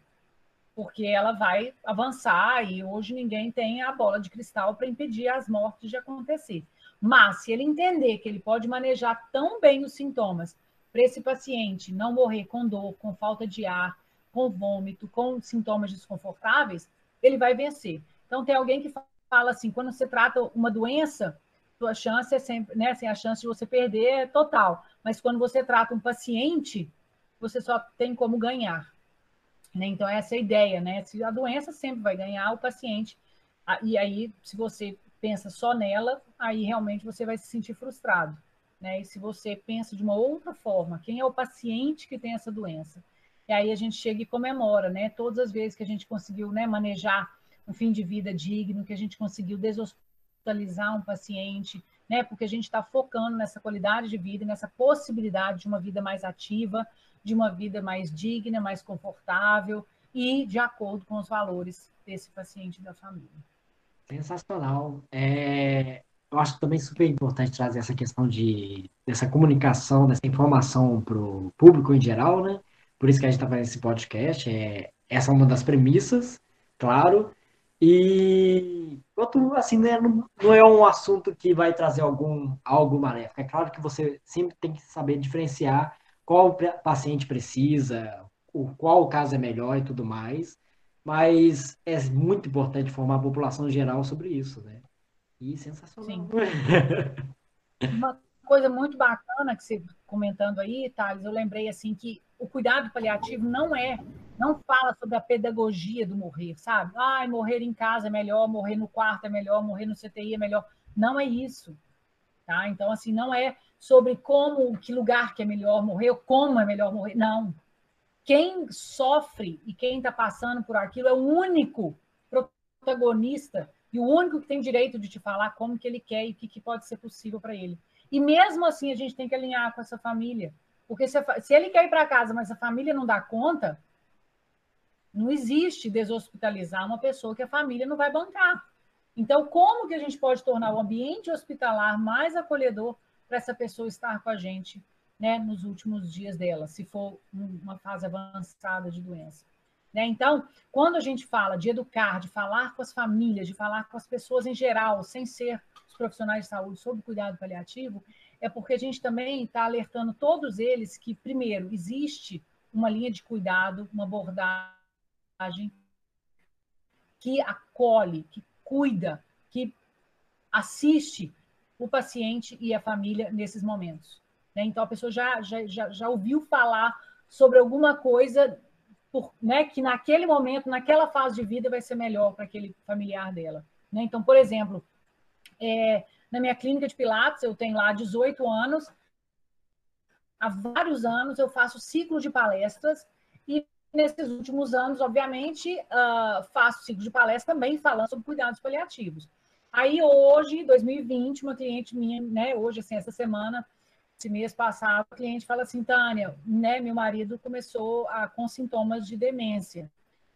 porque ela vai avançar e hoje ninguém tem a bola de cristal para impedir as mortes de acontecer. Mas, se ele entender que ele pode manejar tão bem os sintomas para esse paciente não morrer com dor, com falta de ar, com vômito, com sintomas desconfortáveis, ele vai vencer. Então, tem alguém que fala assim: quando você trata uma doença, sua chance é sempre, né? Assim, a chance de você perder é total. Mas quando você trata um paciente, você só tem como ganhar. Né? Então, essa é a ideia, né? Se a doença sempre vai ganhar, o paciente. E aí, se você pensa só nela, aí realmente você vai se sentir frustrado. Né? E se você pensa de uma outra forma, quem é o paciente que tem essa doença? E aí a gente chega e comemora, né? Todas as vezes que a gente conseguiu né, manejar um fim de vida digno, que a gente conseguiu deshospitalizar um paciente, né? Porque a gente está focando nessa qualidade de vida, nessa possibilidade de uma vida mais ativa, de uma vida mais digna, mais confortável e de acordo com os valores desse paciente e da família. Sensacional. É, eu acho também super importante trazer essa questão de dessa comunicação, dessa informação para o público em geral, né? Por isso que a gente está fazendo esse podcast. É, essa é uma das premissas, claro. E outro, assim, né, não, não é um assunto que vai trazer algum algo maléfico. É claro que você sempre tem que saber diferenciar qual paciente precisa, o, qual caso é melhor e tudo mais, mas é muito importante formar a população geral sobre isso, né? E sensacional. Sim. Uma coisa muito bacana que você comentando aí, Thales, eu lembrei assim que o cuidado paliativo não é, não fala sobre a pedagogia do morrer, sabe? Ai, morrer em casa é melhor, morrer no quarto é melhor, morrer no CTI é melhor. Não é isso. Tá? Então, assim, não é sobre como, que lugar que é melhor morrer, ou como é melhor morrer. Não. Quem sofre e quem está passando por aquilo é o único protagonista e o único que tem direito de te falar como que ele quer e o que, que pode ser possível para ele. E mesmo assim, a gente tem que alinhar com essa família. Porque se, se ele quer ir para casa, mas a família não dá conta, não existe deshospitalizar uma pessoa que a família não vai bancar. Então, como que a gente pode tornar o ambiente hospitalar mais acolhedor para essa pessoa estar com a gente né, nos últimos dias dela, se for uma fase avançada de doença. Né? Então, quando a gente fala de educar, de falar com as famílias, de falar com as pessoas em geral, sem ser os profissionais de saúde sobre cuidado paliativo, é porque a gente também está alertando todos eles que, primeiro, existe uma linha de cuidado, uma abordagem que acolhe, que cuida, que assiste o paciente e a família nesses momentos. Né? Então, a pessoa já, já, já, já ouviu falar sobre alguma coisa por, né, que naquele momento, naquela fase de vida, vai ser melhor para aquele familiar dela. Né? Então, por exemplo, é, na minha clínica de Pilates, eu tenho lá 18 anos, há vários anos eu faço ciclo de palestras e nesses últimos anos, obviamente, uh, faço ciclo de palestra também falando sobre cuidados paliativos. Aí hoje, 2020, uma cliente minha, né, hoje, assim, essa semana, esse mês passado, a cliente fala assim, Tânia, né, meu marido começou a, com sintomas de demência.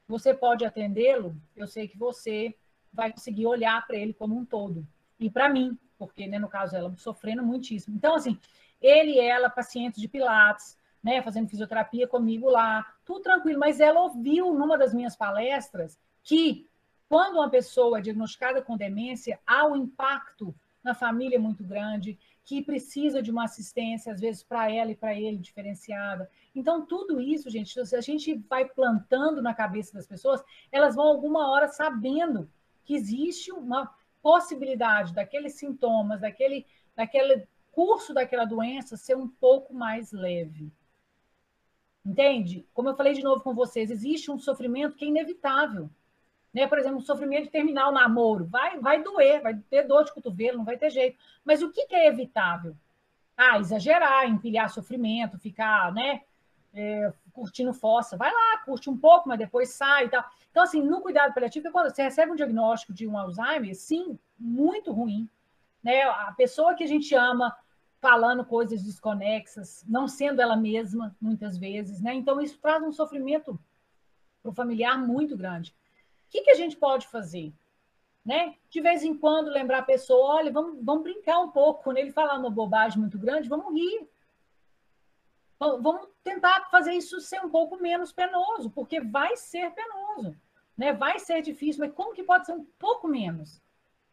Você pode atendê-lo? Eu sei que você vai conseguir olhar para ele como um todo. E para mim, porque, né, no caso, ela sofrendo muitíssimo. Então, assim, ele e ela, pacientes de Pilates, né, fazendo fisioterapia comigo lá, tudo tranquilo, mas ela ouviu numa das minhas palestras que quando uma pessoa é diagnosticada com demência, há um impacto na família muito grande, que precisa de uma assistência, às vezes, para ela e para ele, diferenciada. Então, tudo isso, gente, se a gente vai plantando na cabeça das pessoas, elas vão alguma hora sabendo que existe uma possibilidade daqueles sintomas, daquele, daquele curso daquela doença ser um pouco mais leve. Entende? Como eu falei de novo com vocês, existe um sofrimento que é inevitável né? Por exemplo, o sofrimento de terminar o namoro. Vai, vai doer, vai ter dor de cotovelo, não vai ter jeito. Mas o que, que é evitável? Ah, exagerar, empilhar sofrimento, ficar, né? É, curtindo fossa. Vai lá, curte um pouco, mas depois sai e tal. Então, assim, no cuidado paliativo, quando você recebe um diagnóstico de um Alzheimer, sim, muito ruim. Né? A pessoa que a gente ama falando coisas desconexas, não sendo ela mesma, muitas vezes, né? Então, isso traz um sofrimento para o familiar muito grande que, que a gente pode fazer? Né? De vez em quando lembrar a pessoa, olha, vamos, vamos brincar um pouco. Quando ele falar uma bobagem muito grande, vamos rir. Vamos tentar fazer isso ser um pouco menos penoso, porque vai ser penoso, né? Vai ser difícil, mas como que pode ser um pouco menos?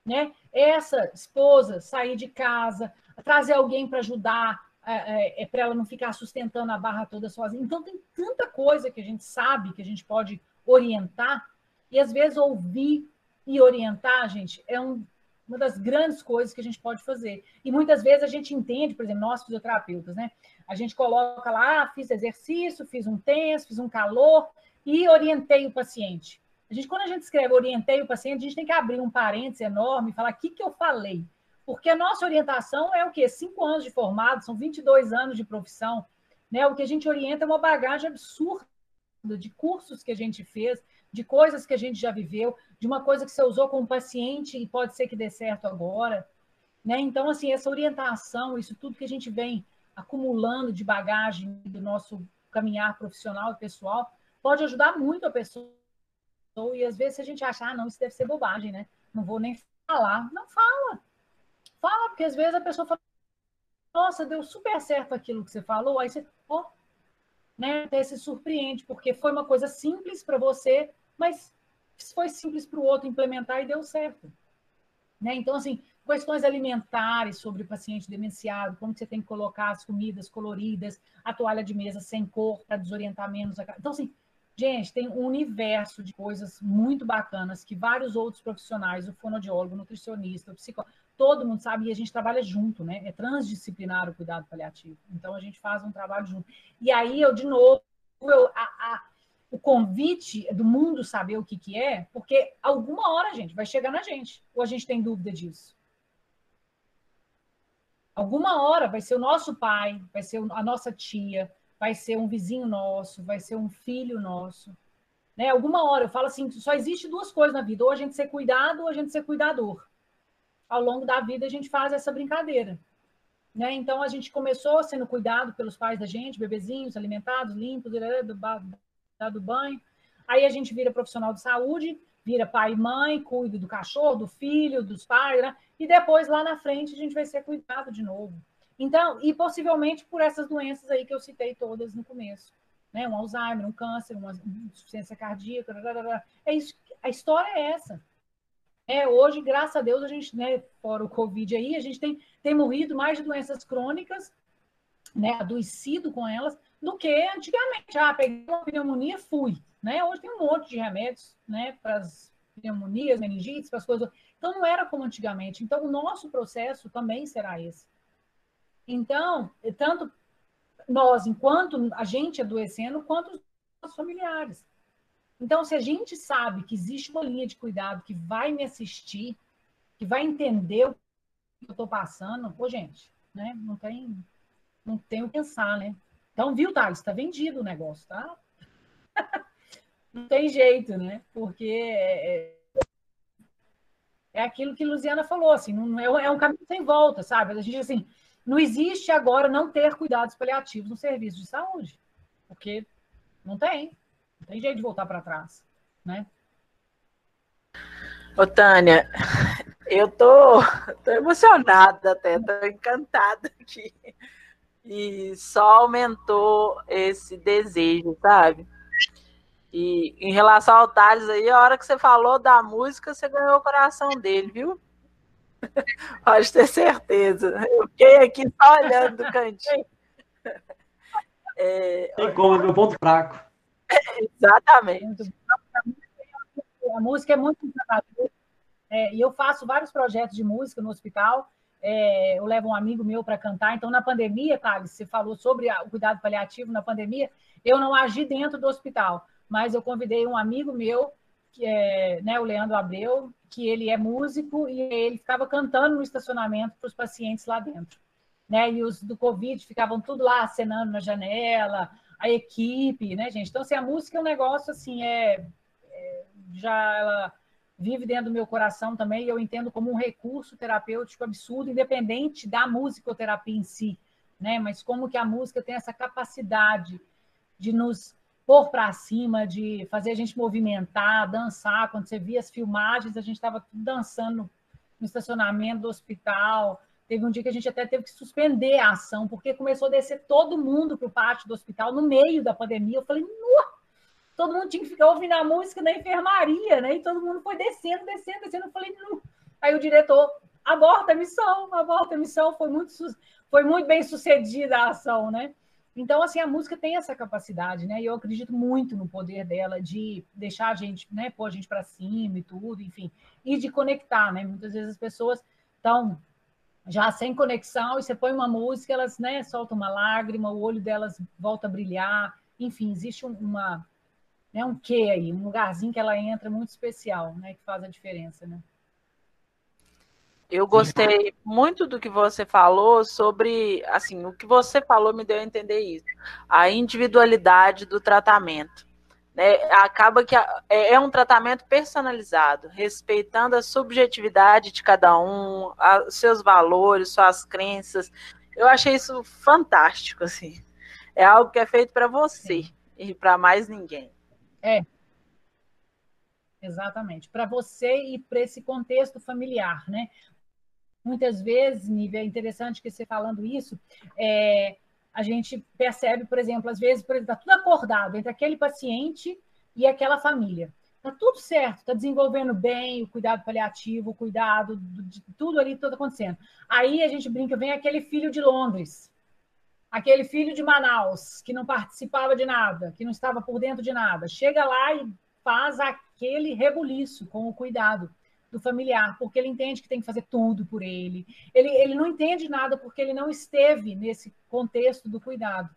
Né? Essa esposa sair de casa, trazer alguém para ajudar, é, é, é para ela não ficar sustentando a barra toda sozinha. Então, tem tanta coisa que a gente sabe que a gente pode orientar, e às vezes ouvir e orientar, gente, é um, uma das grandes coisas que a gente pode fazer. E muitas vezes a gente entende, por exemplo, nós fisioterapeutas, né? A gente coloca lá, ah, fiz exercício, fiz um tenso, fiz um calor e orientei o paciente. A gente, quando a gente escreve orientei o paciente, a gente tem que abrir um parênteses enorme e falar o que, que eu falei. Porque a nossa orientação é o quê? Cinco anos de formado, são 22 anos de profissão. Né? O que a gente orienta é uma bagagem absurda de cursos que a gente fez, de coisas que a gente já viveu, de uma coisa que você usou com um paciente e pode ser que dê certo agora. Né? Então, assim, essa orientação, isso tudo que a gente vem acumulando de bagagem do nosso caminhar profissional e pessoal, pode ajudar muito a pessoa. E às vezes a gente acha, ah, não, isso deve ser bobagem, né? Não vou nem falar. Não fala. Fala, porque às vezes a pessoa fala, nossa, deu super certo aquilo que você falou, aí você, ó, oh, né? Até se surpreende, porque foi uma coisa simples para você, mas foi simples para o outro implementar e deu certo. Né? Então, assim, questões alimentares sobre o paciente demenciado, como você tem que colocar as comidas coloridas, a toalha de mesa sem cor para desorientar menos. A... Então, assim, gente, tem um universo de coisas muito bacanas que vários outros profissionais, o fonoaudiólogo, o nutricionista, o psicólogo, todo mundo sabe, e a gente trabalha junto, né? É transdisciplinar o cuidado paliativo. Então, a gente faz um trabalho junto. E aí, eu, de novo, eu, a, a, o convite do mundo saber o que, que é, porque alguma hora, gente, vai chegar na gente, ou a gente tem dúvida disso. Alguma hora vai ser o nosso pai, vai ser a nossa tia, vai ser um vizinho nosso, vai ser um filho nosso. Né? Alguma hora, eu falo assim, só existe duas coisas na vida, ou a gente ser cuidado ou a gente ser cuidador. Ao longo da vida a gente faz essa brincadeira. Né? Então a gente começou sendo cuidado pelos pais da gente, bebezinhos, alimentados, limpos, do, do banho. Aí a gente vira profissional de saúde, vira pai e mãe, cuida do cachorro, do filho, dos pais, né? E depois lá na frente a gente vai ser cuidado de novo. Então, e possivelmente por essas doenças aí que eu citei todas no começo, né? Um Alzheimer, um câncer, uma insuficiência cardíaca, é isso. A história é essa. É, hoje, graças a Deus, a gente, né, fora o Covid aí, a gente tem, tem morrido mais de doenças crônicas, né, adoecido com elas, do que antigamente. Ah, peguei uma pneumonia, fui. Né? Hoje tem um monte de remédios né, para as pneumonias, meningites, para as coisas. Então, não era como antigamente. Então, o nosso processo também será esse. Então, tanto nós, enquanto a gente adoecendo, quanto os nossos familiares. Então, se a gente sabe que existe uma linha de cuidado que vai me assistir, que vai entender o que eu estou passando, pô, gente, né? Não tem, não tem o que pensar, né? Então, viu, Thales? Está vendido o negócio, tá? não tem jeito, né? Porque é, é, é aquilo que Luciana falou, assim, não é, é um caminho sem volta, sabe? A gente, assim, não existe agora não ter cuidados paliativos no serviço de saúde, porque não tem, não tem jeito de voltar para trás, né? Ô, Tânia, eu tô, tô emocionada até, tô encantada aqui e só aumentou esse desejo, sabe? E em relação ao Thales aí, a hora que você falou da música, você ganhou o coração dele, viu? Pode ter certeza. Eu fiquei aqui só olhando do cantinho. É, Tem como, é meu ponto fraco. exatamente. A música é muito é, e eu faço vários projetos de música no hospital é, eu levo um amigo meu para cantar. Então, na pandemia, Thales, você falou sobre o cuidado paliativo na pandemia, eu não agi dentro do hospital, mas eu convidei um amigo meu, que é né, o Leandro Abreu, que ele é músico e ele ficava cantando no estacionamento para os pacientes lá dentro. Né? E os do Covid ficavam tudo lá acenando na janela, a equipe, né, gente? Então, assim, a música é um negócio, assim, é, é já ela vive dentro do meu coração também, e eu entendo como um recurso terapêutico absurdo, independente da musicoterapia em si, né? Mas como que a música tem essa capacidade de nos pôr para cima, de fazer a gente movimentar, dançar. Quando você via as filmagens, a gente estava dançando no estacionamento do hospital, Teve um dia que a gente até teve que suspender a ação, porque começou a descer todo mundo para o pátio do hospital no meio da pandemia. Eu falei, Nossa! Todo mundo tinha que ficar ouvindo a música na enfermaria, né? E todo mundo foi descendo, descendo, descendo. Eu falei, não. Aí o diretor, aborta a missão, aborta a missão. Foi muito, foi muito bem sucedida a ação, né? Então, assim, a música tem essa capacidade, né? E eu acredito muito no poder dela de deixar a gente, né, pôr a gente para cima e tudo, enfim, e de conectar, né? Muitas vezes as pessoas estão já sem conexão e você põe uma música, elas, né, soltam uma lágrima, o olho delas volta a brilhar, enfim, existe uma, né, um quê aí, um lugarzinho que ela entra muito especial, né, que faz a diferença, né? Eu gostei muito do que você falou sobre, assim, o que você falou me deu a entender isso, a individualidade do tratamento. Né? Acaba que é, é um tratamento personalizado, respeitando a subjetividade de cada um, a, seus valores, suas crenças. Eu achei isso fantástico, assim. É algo que é feito para você e para mais ninguém. É, Exatamente. Para você e para esse contexto familiar, né? muitas vezes, Nívia, é interessante que você falando isso, é, a gente percebe, por exemplo, às vezes, está tudo acordado entre aquele paciente e aquela família. Está tudo certo, está desenvolvendo bem o cuidado paliativo, o cuidado de tudo ali, tudo acontecendo. Aí a gente brinca, vem aquele filho de Londres, aquele filho de Manaus, que não participava de nada, que não estava por dentro de nada. Chega lá e faz aquele rebuliço com o cuidado do familiar, porque ele entende que tem que fazer tudo por ele. Ele, ele não entende nada porque ele não esteve nesse contexto do cuidado.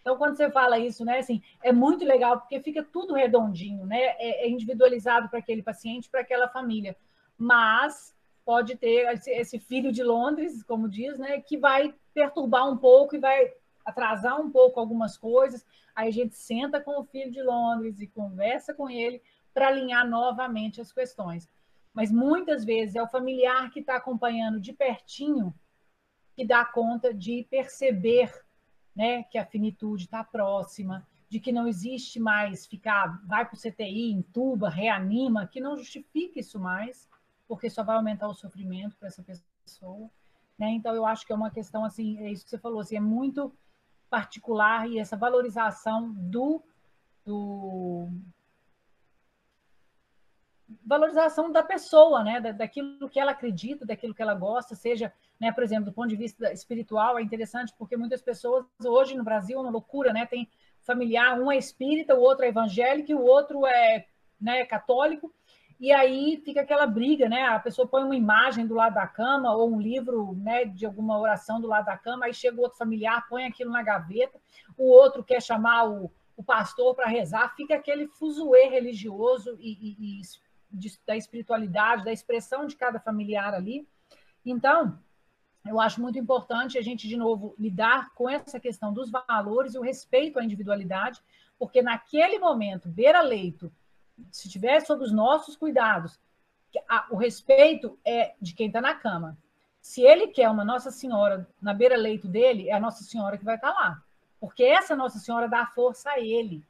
Então, quando você fala isso, né, assim, é muito legal porque fica tudo redondinho, né? É, é individualizado para aquele paciente, para aquela família. Mas pode ter esse filho de Londres, como diz, né, que vai perturbar um pouco e vai atrasar um pouco algumas coisas. Aí a gente senta com o filho de Londres e conversa com ele para alinhar novamente as questões mas muitas vezes é o familiar que está acompanhando de pertinho que dá conta de perceber né, que a finitude está próxima, de que não existe mais ficar, vai para o CTI, entuba, reanima, que não justifica isso mais, porque só vai aumentar o sofrimento para essa pessoa. Né? Então, eu acho que é uma questão, assim, é isso que você falou, assim, é muito particular e essa valorização do, do, valorização da pessoa, né, daquilo que ela acredita, daquilo que ela gosta, seja, né, por exemplo, do ponto de vista espiritual, é interessante porque muitas pessoas hoje no Brasil é uma loucura, né, tem familiar, um é espírita, o outro é evangélico o outro é, né, católico, e aí fica aquela briga, né, a pessoa põe uma imagem do lado da cama ou um livro, né, de alguma oração do lado da cama, aí chega o outro familiar, põe aquilo na gaveta, o outro quer chamar o, o pastor para rezar, fica aquele fuzuê religioso e, e, e de, da espiritualidade, da expressão de cada familiar ali. Então, eu acho muito importante a gente, de novo, lidar com essa questão dos valores e o respeito à individualidade, porque naquele momento, beira-leito, se tiver sob os nossos cuidados, o respeito é de quem está na cama. Se ele quer uma Nossa Senhora na beira-leito dele, é a Nossa Senhora que vai estar tá lá. Porque essa Nossa Senhora dá força a ele.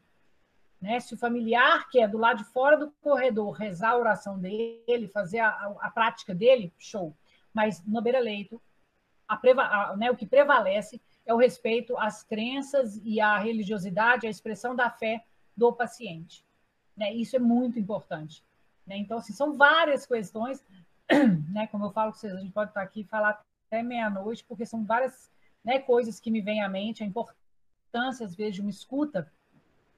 Né? Se o familiar que é do lado de fora do corredor rezar a oração dele, fazer a, a, a prática dele, show. Mas no beira-leito, né, o que prevalece é o respeito às crenças e à religiosidade, à expressão da fé do paciente. Né? Isso é muito importante. Né? Então, assim, são várias questões, né? como eu falo com vocês, a gente pode estar aqui e falar até meia-noite, porque são várias né, coisas que me vêm à mente, a importância, às vezes, de uma escuta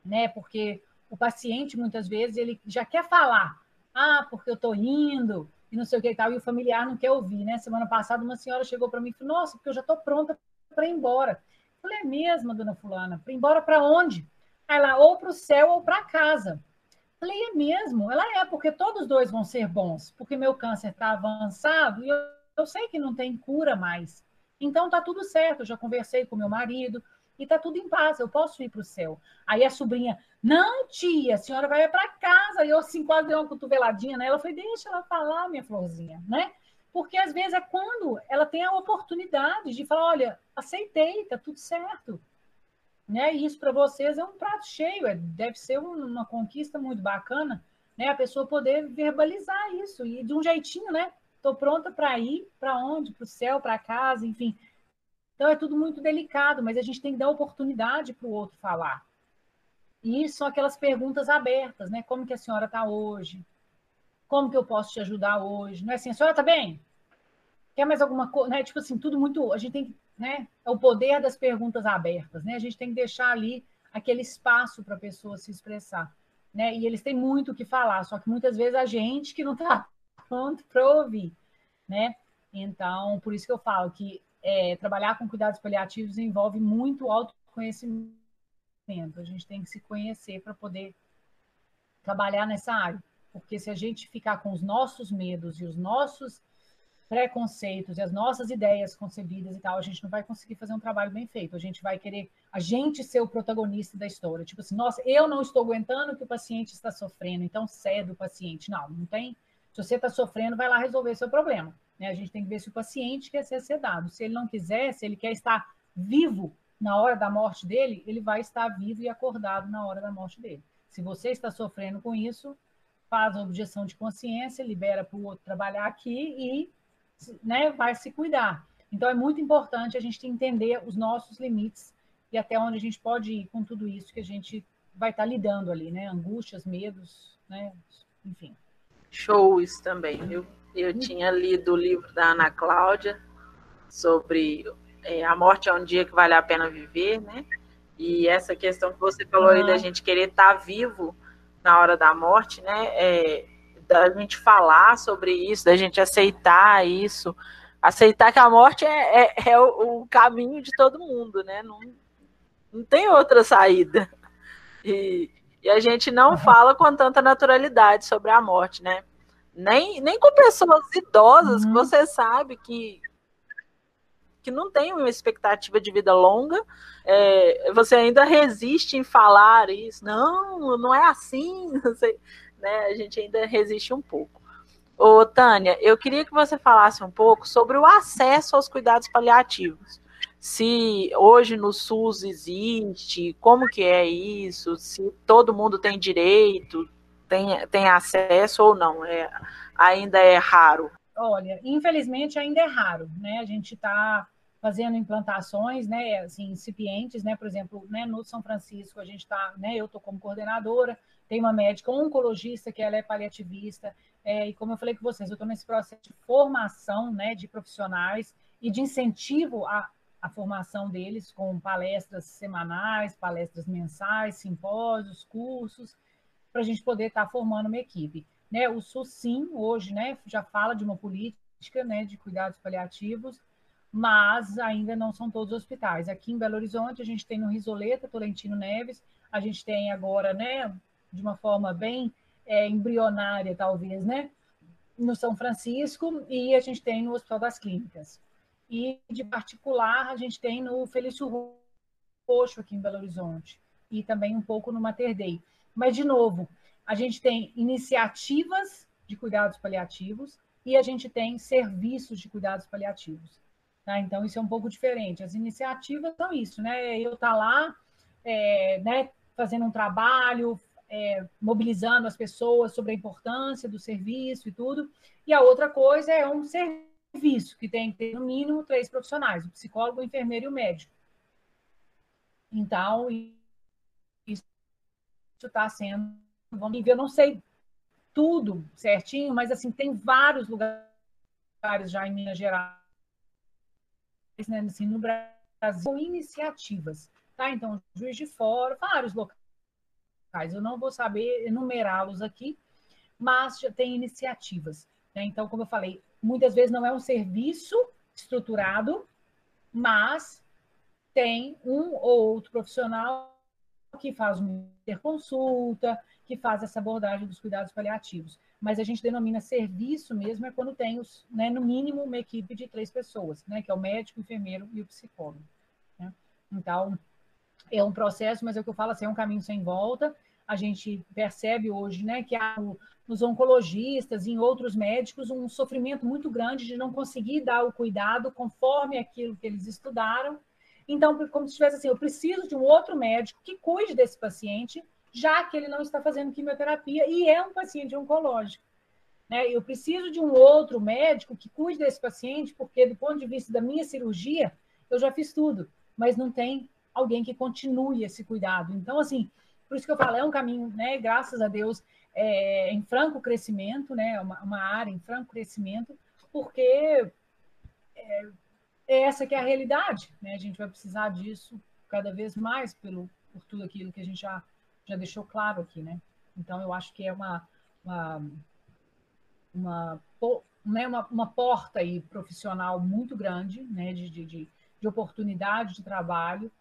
né? Porque o paciente, muitas vezes, ele já quer falar, ah, porque eu estou indo, e não sei o que e tal, e o familiar não quer ouvir, né? Semana passada, uma senhora chegou para mim e falou, nossa, porque eu já estou pronta para ir embora. Eu falei, é mesmo, dona fulana? Para ir embora para onde? Aí ela, ou para o céu ou para casa. Falei, é mesmo? Ela é, porque todos dois vão ser bons, porque meu câncer está avançado e eu, eu sei que não tem cura mais. Então tá tudo certo, eu já conversei com meu marido, e tá tudo em paz, eu posso ir para o céu. Aí a sobrinha, não, tia, a senhora vai para casa. E eu assim, quase dei uma cotoveladinha nela. Eu falei, deixa ela falar, minha florzinha, né? Porque às vezes é quando ela tem a oportunidade de falar, olha, aceitei, tá tudo certo. Né? E isso para vocês é um prato cheio, é, deve ser uma conquista muito bacana, né? A pessoa poder verbalizar isso e de um jeitinho, né? Estou pronta para ir para onde? Para o céu, para casa, enfim. Então é tudo muito delicado, mas a gente tem que dar oportunidade para o outro falar. E são aquelas perguntas abertas, né? Como que a senhora está hoje? Como que eu posso te ajudar hoje? Não é assim, a senhora está bem? Quer mais alguma coisa? Né? Tipo assim, tudo muito. A gente tem que. Né? É o poder das perguntas abertas, né? A gente tem que deixar ali aquele espaço para a pessoa se expressar. Né? E eles têm muito o que falar, só que muitas vezes a gente que não está pronto para ouvir. Né? Então, por isso que eu falo que é, trabalhar com cuidados paliativos envolve muito autoconhecimento. A gente tem que se conhecer para poder trabalhar nessa área. Porque se a gente ficar com os nossos medos e os nossos preconceitos e as nossas ideias concebidas e tal, a gente não vai conseguir fazer um trabalho bem feito. A gente vai querer a gente ser o protagonista da história. Tipo assim, nossa, eu não estou aguentando que o paciente está sofrendo, então cede o paciente. Não, não tem. Se você está sofrendo, vai lá resolver seu problema. Né? A gente tem que ver se o paciente quer ser sedado. Se ele não quiser, se ele quer estar vivo na hora da morte dele, ele vai estar vivo e acordado na hora da morte dele. Se você está sofrendo com isso, faz a objeção de consciência, libera para o outro trabalhar aqui e né, vai se cuidar. Então, é muito importante a gente entender os nossos limites e até onde a gente pode ir com tudo isso que a gente vai estar lidando ali, né? Angústias, medos, né? Enfim. Show isso também. Eu, eu tinha lido o livro da Ana Cláudia sobre é, a morte é um dia que vale a pena viver, né? E essa questão que você falou aí da gente querer estar vivo na hora da morte, né? É, da gente falar sobre isso, da gente aceitar isso, aceitar que a morte é, é, é o, o, caminho de todo mundo, né? Não, não tem outra saída. E, e a gente não uhum. fala com tanta naturalidade sobre a morte, né? Nem, nem com pessoas idosas, uhum. que você sabe que, que não tem uma expectativa de vida longa, é, você ainda resiste em falar isso. Não, não é assim. Você, né, a gente ainda resiste um pouco. Ô, Tânia, eu queria que você falasse um pouco sobre o acesso aos cuidados paliativos. Se hoje no SUS existe, como que é isso, se todo mundo tem direito, tem, tem acesso ou não, é, ainda é raro? Olha, infelizmente ainda é raro, né? A gente está fazendo implantações, né, assim, incipientes, né, por exemplo, né, no São Francisco a gente está, né, eu estou como coordenadora, tem uma médica oncologista que ela é paliativista, é, e como eu falei com vocês, eu estou nesse processo de formação né, de profissionais e de incentivo à, à formação deles com palestras semanais, palestras mensais, simpósios, cursos, para a gente poder estar tá formando uma equipe. Né, o SUS, sim, hoje né, já fala de uma política né, de cuidados paliativos, mas ainda não são todos os hospitais. Aqui em Belo Horizonte, a gente tem no Risoleta, Tolentino Neves, a gente tem agora, né, de uma forma bem é, embrionária, talvez, né? No São Francisco e a gente tem no Hospital das Clínicas. E de particular, a gente tem no Felício Roxo, aqui em Belo Horizonte, e também um pouco no Mater Dei. Mas, de novo, a gente tem iniciativas de cuidados paliativos e a gente tem serviços de cuidados paliativos. Tá? Então, isso é um pouco diferente. As iniciativas são isso, né? Eu estar tá lá, é, né, fazendo um trabalho, é, mobilizando as pessoas sobre a importância do serviço e tudo. E a outra coisa é um serviço que tem que ter, no mínimo, três profissionais: o psicólogo, o enfermeiro e o médico. Então, isso está sendo. Vamos ver, eu não sei tudo certinho, mas assim, tem vários lugares já em Minas Gerais, né, assim, no Brasil, iniciativas. Tá? Então, Juiz de Fora, vários locais locais. Eu não vou saber enumerá-los aqui, mas já tem iniciativas. Né? Então, como eu falei, muitas vezes não é um serviço estruturado, mas tem um ou outro profissional que faz uma interconsulta, que faz essa abordagem dos cuidados paliativos. Mas a gente denomina serviço mesmo é quando tem, os, né, no mínimo, uma equipe de três pessoas, né, que é o médico, o enfermeiro e o psicólogo. Né? Então, é um processo, mas é o que eu falo, assim, é um caminho sem volta a gente percebe hoje, né, que há nos oncologistas e em outros médicos um sofrimento muito grande de não conseguir dar o cuidado conforme aquilo que eles estudaram. Então, como se tivesse assim, eu preciso de um outro médico que cuide desse paciente, já que ele não está fazendo quimioterapia e é um paciente oncológico. Né? Eu preciso de um outro médico que cuide desse paciente, porque do ponto de vista da minha cirurgia, eu já fiz tudo, mas não tem alguém que continue esse cuidado. Então, assim, por isso que eu falo, é um caminho, né? Graças a Deus, é, em franco crescimento, né? Uma, uma área em franco crescimento, porque é, é essa que é a realidade, né? A gente vai precisar disso cada vez mais pelo por tudo aquilo que a gente já já deixou claro aqui, né? Então, eu acho que é uma, uma uma, né, uma, uma porta aí profissional muito grande, né, de, de, de oportunidade de trabalho,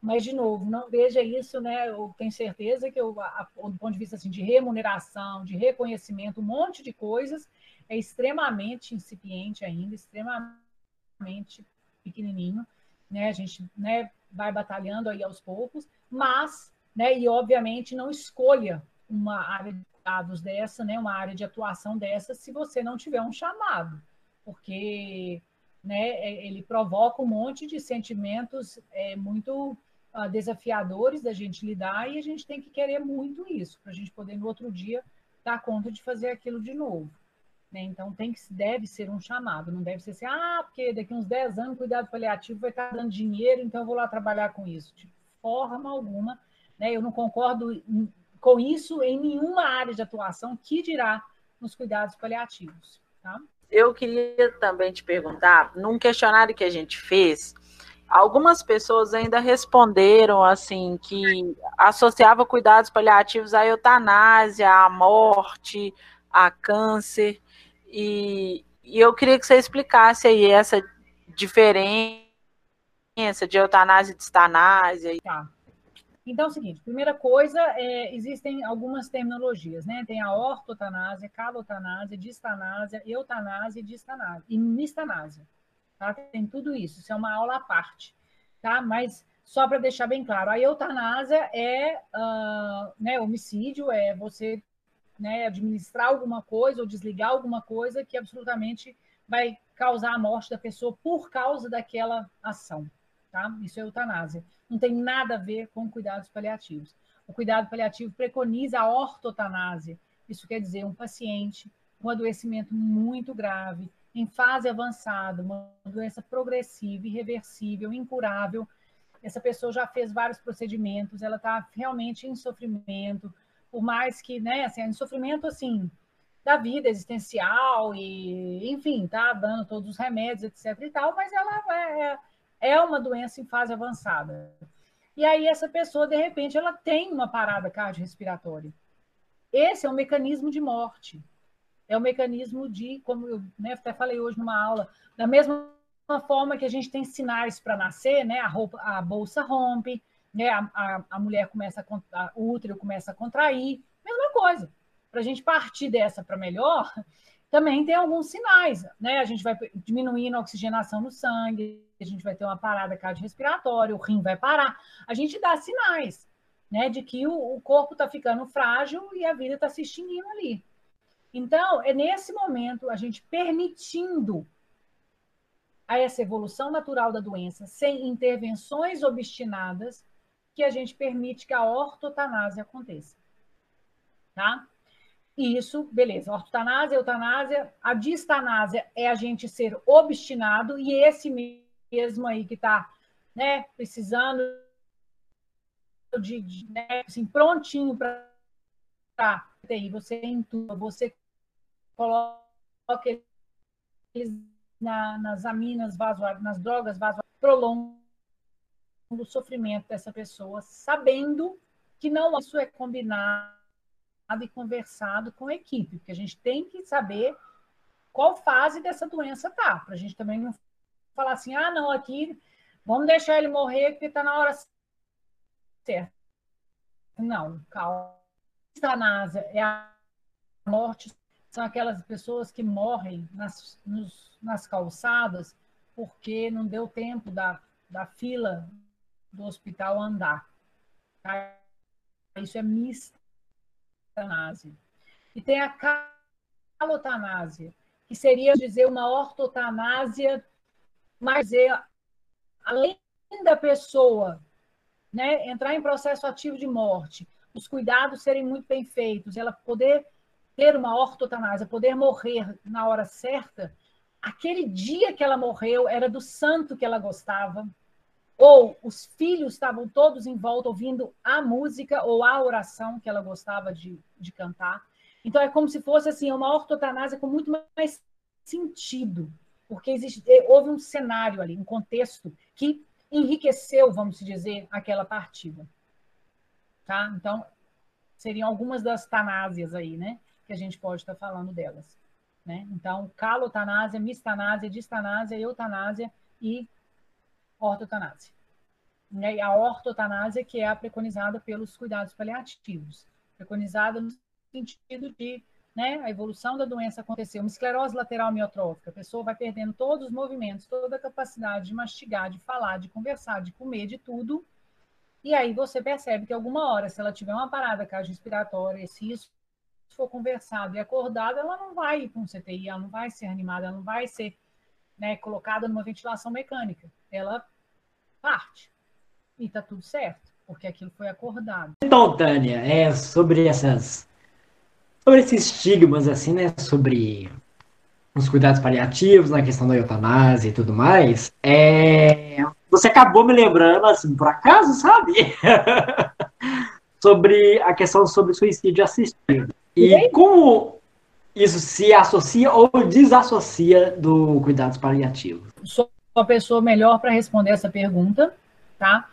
mas, de novo, não veja isso, né? Eu tenho certeza que, eu, a, do ponto de vista assim, de remuneração, de reconhecimento, um monte de coisas, é extremamente incipiente ainda, extremamente pequenininho, né? A gente né, vai batalhando aí aos poucos, mas, né? E, obviamente, não escolha uma área de dados dessa, né, uma área de atuação dessa, se você não tiver um chamado, porque né, é, ele provoca um monte de sentimentos é, muito uh, desafiadores da gente lidar e a gente tem que querer muito isso para a gente poder no outro dia dar conta de fazer aquilo de novo. Né? Então tem que deve ser um chamado, não deve ser assim, ah, porque daqui uns 10 anos cuidado paliativo vai estar dando dinheiro, então eu vou lá trabalhar com isso. De forma alguma, né? Eu não concordo com isso em nenhuma área de atuação, que dirá nos cuidados paliativos. Tá? Eu queria também te perguntar, num questionário que a gente fez, algumas pessoas ainda responderam assim que associava cuidados paliativos à eutanásia, à morte, a câncer, e, e eu queria que você explicasse aí essa diferença de eutanásia e distanásia. Tá. Então, é o seguinte, primeira coisa, é, existem algumas terminologias, né? Tem a ortotanásia, calotanásia, distanásia, eutanásia e distanásia, e mistanásia, tá? Tem tudo isso, isso é uma aula à parte, tá? Mas só para deixar bem claro, a eutanásia é uh, né, homicídio, é você né, administrar alguma coisa ou desligar alguma coisa que absolutamente vai causar a morte da pessoa por causa daquela ação, tá? Isso é eutanásia não tem nada a ver com cuidados paliativos. O cuidado paliativo preconiza a ortotanásia. Isso quer dizer um paciente com adoecimento muito grave, em fase avançada, uma doença progressiva, irreversível, incurável. Essa pessoa já fez vários procedimentos, ela está realmente em sofrimento, por mais que, né, assim, em sofrimento assim da vida existencial e, enfim, tá dando todos os remédios, etc e tal, mas ela é, é é uma doença em fase avançada. E aí essa pessoa, de repente, ela tem uma parada cardiorrespiratória. Esse é um mecanismo de morte. É um mecanismo de, como eu né, até falei hoje numa aula, da mesma forma que a gente tem sinais para nascer, né? A, roupa, a bolsa rompe, né? A, a, a mulher começa a, a, o útero começa a contrair, mesma coisa. Para a gente partir dessa para melhor, também tem alguns sinais, né? A gente vai diminuindo a oxigenação no sangue, a gente vai ter uma parada cardiorrespiratória, o rim vai parar. A gente dá sinais, né, de que o, o corpo está ficando frágil e a vida está se extinguindo ali. Então, é nesse momento, a gente permitindo a essa evolução natural da doença, sem intervenções obstinadas, que a gente permite que a ortotanásia aconteça. Tá? Isso, beleza. Ortotanásia, eutanásia. A distanásia é a gente ser obstinado e esse mesmo aí que está né, precisando de, de né, assim, prontinho para TI, você entuba, você coloca eles na, nas aminas vasoárias, nas drogas vasoárias, prolonga o sofrimento dessa pessoa, sabendo que não isso é combinado e conversado com a equipe, porque a gente tem que saber qual fase dessa doença tá, para a gente também não falar assim, ah, não, aqui vamos deixar ele morrer porque está na hora certa. Não, calma. Eutanásia é a morte, são aquelas pessoas que morrem nas, nos, nas calçadas porque não deu tempo da, da fila do hospital andar. Tá? Isso é mista eutanásia. E tem a calotanásia, que seria dizer uma ortotanásia, mas é, além da pessoa né, entrar em processo ativo de morte, os cuidados serem muito bem feitos, ela poder ter uma ortotanásia, poder morrer na hora certa, aquele dia que ela morreu era do santo que ela gostava, ou os filhos estavam todos em volta ouvindo a música ou a oração que ela gostava de, de cantar. Então é como se fosse assim uma ortotanásia com muito mais sentido, porque existe, houve um cenário ali, um contexto que enriqueceu, vamos dizer, aquela partida. Tá? Então, seriam algumas das tanásias aí, né? Que a gente pode estar falando delas. Né? Então, calotanásia, mistanásia, distanásia, eutanásia e ortotanásia. E a ortotanásia que é a preconizada pelos cuidados paliativos. Preconizada no sentido de né, a evolução da doença acontecer, uma esclerose lateral miotrófica, a pessoa vai perdendo todos os movimentos, toda a capacidade de mastigar, de falar, de conversar, de comer, de tudo, e aí você percebe que alguma hora, se ela tiver uma parada cardiorrespiratória, se isso for conversado e acordado, ela não vai ir para um CTI, ela não vai ser animada, ela não vai ser né, colocada numa ventilação mecânica. Ela parte. E está tudo certo, porque aquilo foi acordado. Então, Tânia, é sobre essas. Sobre esses estigmas, assim, né? Sobre os cuidados paliativos, na questão da eutanásia e tudo mais. É, você acabou me lembrando, assim, por acaso, sabe? sobre a questão sobre suicídio assistido. E como isso se associa ou desassocia do cuidados paliativos? Sou a pessoa melhor para responder essa pergunta, tá?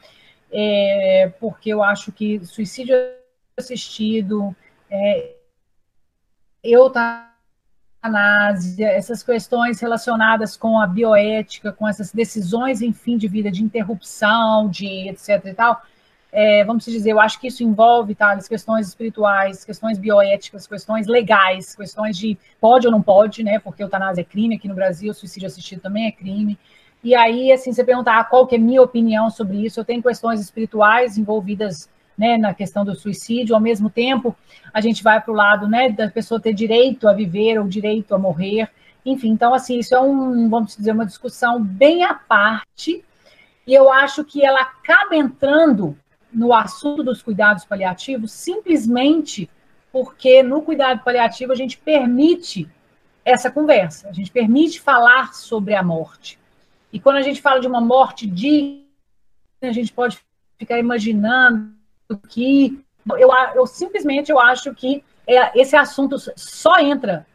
É, porque eu acho que suicídio assistido, é, eutanásia, essas questões relacionadas com a bioética, com essas decisões em fim de vida, de interrupção, de etc e tal, é, vamos dizer, eu acho que isso envolve, tá, questões espirituais, questões bioéticas, questões legais, questões de pode ou não pode, né, porque eutanásia é crime aqui no Brasil, suicídio assistido também é crime, e aí, assim, você perguntar qual que é a minha opinião sobre isso, eu tenho questões espirituais envolvidas, né, na questão do suicídio, ao mesmo tempo, a gente vai para o lado, né, da pessoa ter direito a viver ou direito a morrer, enfim, então, assim, isso é um, vamos dizer, uma discussão bem à parte, e eu acho que ela acaba entrando no assunto dos cuidados paliativos simplesmente porque no cuidado paliativo a gente permite essa conversa, a gente permite falar sobre a morte. E quando a gente fala de uma morte digna, a gente pode ficar imaginando que eu, eu simplesmente eu acho que é, esse assunto só entra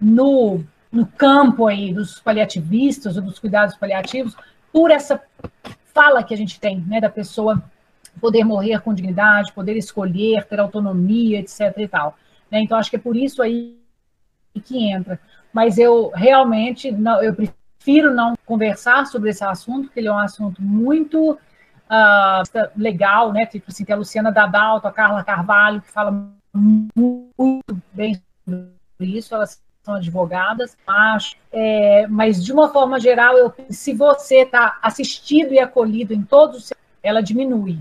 no, no campo aí dos paliativistas ou dos cuidados paliativos por essa fala que a gente tem, né, da pessoa poder morrer com dignidade, poder escolher, ter autonomia, etc. e tal. Né? Então, acho que é por isso aí que entra. Mas eu realmente não, eu prefiro não conversar sobre esse assunto, porque ele é um assunto muito uh, legal, né? Tipo assim, tem a Luciana Dadalto, a Carla Carvalho, que fala muito bem sobre isso, elas são advogadas, acho. É, mas, de uma forma geral, eu, se você está assistido e acolhido em todos os ela diminui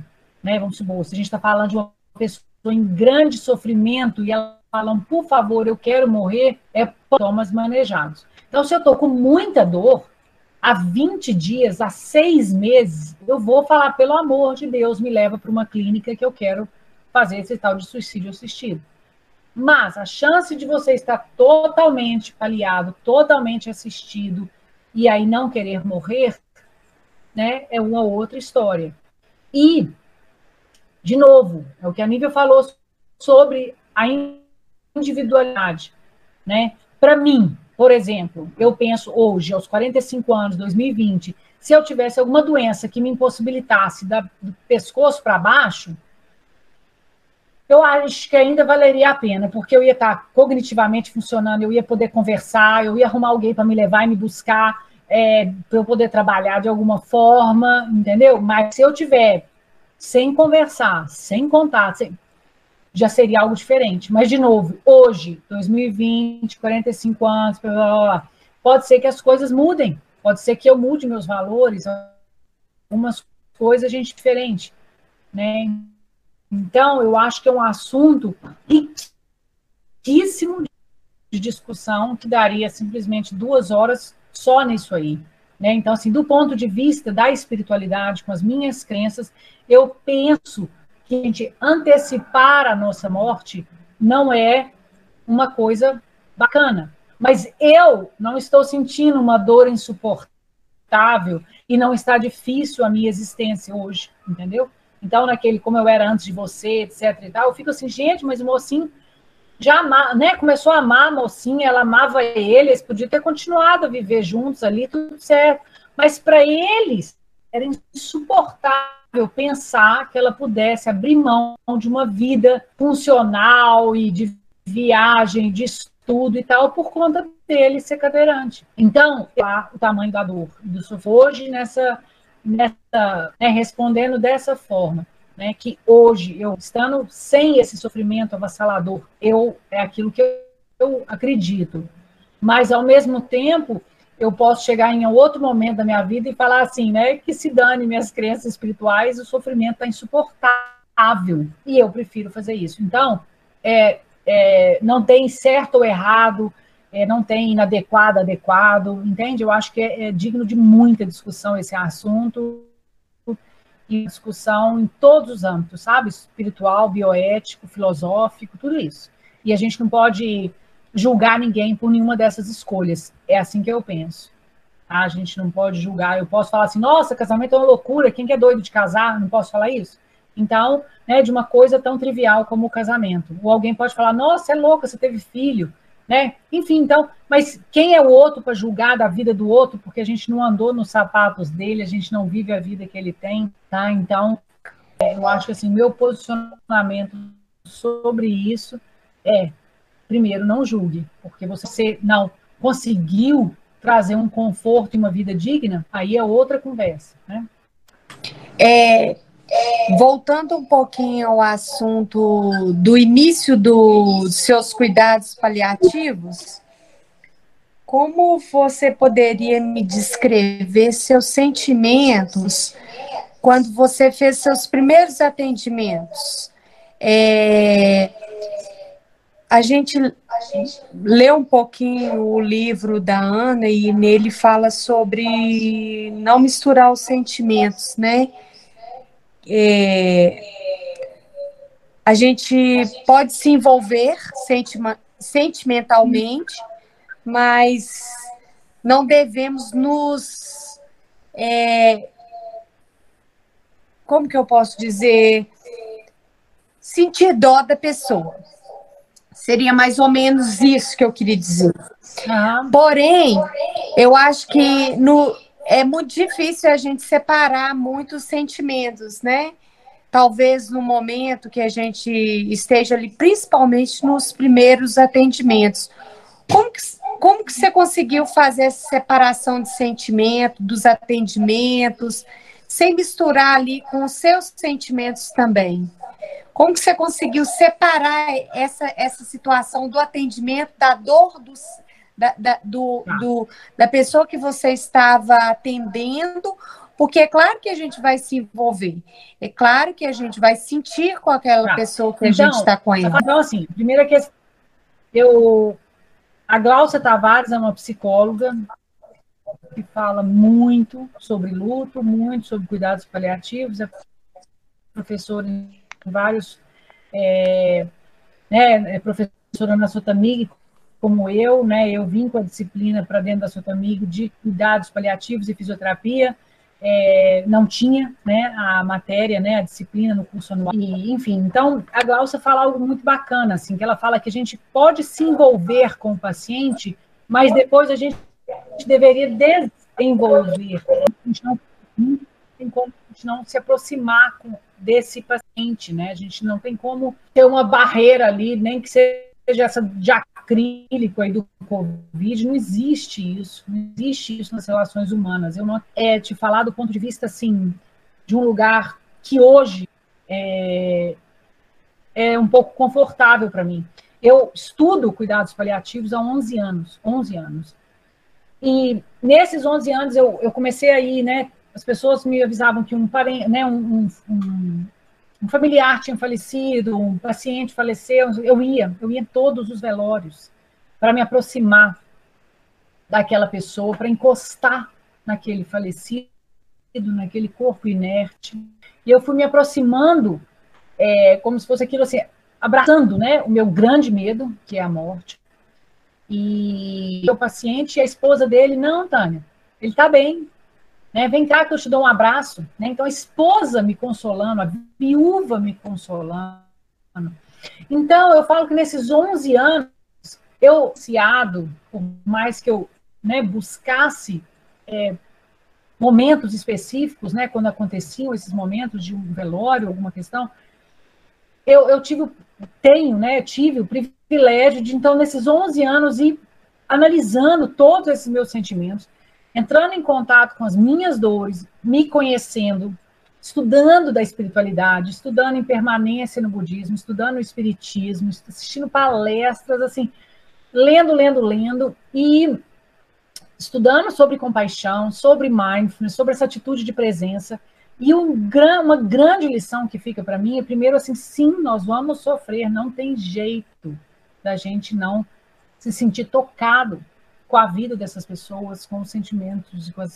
né? Vamos supor, se a gente está falando de uma pessoa em grande sofrimento e ela falando, por favor, eu quero morrer, é tomas manejados. Então, se eu estou com muita dor, há 20 dias, há seis meses, eu vou falar, pelo amor de Deus, me leva para uma clínica que eu quero fazer esse tal de suicídio assistido. Mas a chance de você estar totalmente paliado, totalmente assistido, e aí não querer morrer, né, é uma outra história. E de novo, é o que a Nívia falou sobre a individualidade. Né? Para mim, por exemplo, eu penso hoje, aos 45 anos, 2020, se eu tivesse alguma doença que me impossibilitasse da, do pescoço para baixo, eu acho que ainda valeria a pena, porque eu ia estar cognitivamente funcionando, eu ia poder conversar, eu ia arrumar alguém para me levar e me buscar, é, para eu poder trabalhar de alguma forma, entendeu? Mas se eu tiver sem conversar, sem contar, sem... já seria algo diferente. Mas, de novo, hoje, 2020, 45 anos, blá, blá, blá, pode ser que as coisas mudem, pode ser que eu mude meus valores, algumas coisas a gente diferente, né? Então, eu acho que é um assunto riquíssimo de discussão que daria simplesmente duas horas só nisso aí. Né? Então, assim, do ponto de vista da espiritualidade, com as minhas crenças, eu penso gente antecipar a nossa morte não é uma coisa bacana. Mas eu não estou sentindo uma dor insuportável e não está difícil a minha existência hoje, entendeu? Então, naquele como eu era antes de você, etc e tal, eu fico assim, gente, mas o mocinho já ama, né, começou a amar a mocinha, ela amava ele, eles podiam ter continuado a viver juntos ali, tudo certo. Mas para eles era insuportável pensar que ela pudesse abrir mão de uma vida funcional e de viagem, de estudo e tal, por conta dele ser cadeirante. Então, o tamanho da dor do hoje nessa, nessa né, respondendo dessa forma né, que hoje, eu estando sem esse sofrimento avassalador, eu é aquilo que eu, eu acredito. Mas, ao mesmo tempo, eu posso chegar em outro momento da minha vida e falar assim, né, que se dane minhas crenças espirituais, o sofrimento está insuportável. E eu prefiro fazer isso. Então, é, é, não tem certo ou errado, é, não tem inadequado, adequado, entende? Eu acho que é, é digno de muita discussão esse assunto e discussão em todos os âmbitos, sabe? Espiritual, bioético, filosófico, tudo isso. E a gente não pode julgar ninguém por nenhuma dessas escolhas. É assim que eu penso. Tá? A gente não pode julgar. Eu posso falar assim, nossa, casamento é uma loucura, quem que é doido de casar? Não posso falar isso? Então, né, de uma coisa tão trivial como o casamento. Ou alguém pode falar, nossa, é louca, você teve filho né? Enfim, então, mas quem é o outro para julgar da vida do outro, porque a gente não andou nos sapatos dele, a gente não vive a vida que ele tem, tá? Então, é, eu acho que assim, meu posicionamento sobre isso é, primeiro, não julgue, porque você não conseguiu trazer um conforto e uma vida digna, aí é outra conversa, né? É, Voltando um pouquinho ao assunto do início dos seus cuidados paliativos, como você poderia me descrever seus sentimentos quando você fez seus primeiros atendimentos? É, a gente lê um pouquinho o livro da Ana e nele fala sobre não misturar os sentimentos, né? é, a gente pode se envolver sentima, sentimentalmente, mas não devemos nos. É, como que eu posso dizer? Sentir dó da pessoa. Seria mais ou menos isso que eu queria dizer. Porém, eu acho que no, é muito difícil a gente separar muitos sentimentos, né? Talvez no momento que a gente esteja ali, principalmente nos primeiros atendimentos. Como que, como que você conseguiu fazer essa separação de sentimento, dos atendimentos, sem misturar ali com os seus sentimentos também? Como que você conseguiu separar essa, essa situação do atendimento, da dor dos, da, da, do, tá. do, da pessoa que você estava atendendo, porque é claro que a gente vai se envolver, é claro que a gente vai sentir com aquela tá. pessoa que a gente está com ela. Então, assim, primeira questão, eu, a Glaucia Tavares é uma psicóloga que fala muito sobre luto, muito sobre cuidados paliativos, é professora em vários, é, né, é professora na Sotamig, como eu, né, eu vim com a disciplina para dentro da Sotamigo de cuidados paliativos e fisioterapia, é, não tinha né, a matéria, né, a disciplina no curso anual. E, enfim, então a Glaucia fala algo muito bacana, assim, que ela fala que a gente pode se envolver com o paciente, mas depois a gente, deveria desenvolver. A gente não, tem como gente não se aproximar com, desse paciente, né? A gente não tem como ter uma barreira ali, nem que seja essa de acrílico aí do Covid, não existe isso, não existe isso nas relações humanas. Eu não é te falar do ponto de vista assim de um lugar que hoje é, é um pouco confortável para mim. Eu estudo cuidados paliativos há 11 anos, 11 anos. E nesses 11 anos eu, eu comecei aí, né, as pessoas me avisavam que um parente, né, um, um, um familiar tinha falecido, um paciente faleceu, eu ia, eu ia em todos os velórios para me aproximar daquela pessoa, para encostar naquele falecido, naquele corpo inerte. E eu fui me aproximando, é, como se fosse aquilo assim, abraçando, né, o meu grande medo, que é a morte. E o paciente e a esposa dele, não, Tânia, ele está bem. Né? Vem cá que eu te dou um abraço. Né? Então, a esposa me consolando, a viúva me consolando. Então, eu falo que nesses 11 anos, eu, ciado, por mais que eu né, buscasse é, momentos específicos, né, quando aconteciam esses momentos de um velório, alguma questão, eu, eu tive, tenho, né, tive o privilégio de, então, nesses 11 anos, ir analisando todos esses meus sentimentos, entrando em contato com as minhas dores, me conhecendo, estudando da espiritualidade, estudando em permanência no budismo, estudando o espiritismo, assistindo palestras, assim, lendo, lendo, lendo e estudando sobre compaixão, sobre mindfulness, sobre essa atitude de presença. E um, uma grande lição que fica para mim é, primeiro, assim, sim, nós vamos sofrer, não tem jeito da gente não se sentir tocado com a vida dessas pessoas, com os sentimentos e com os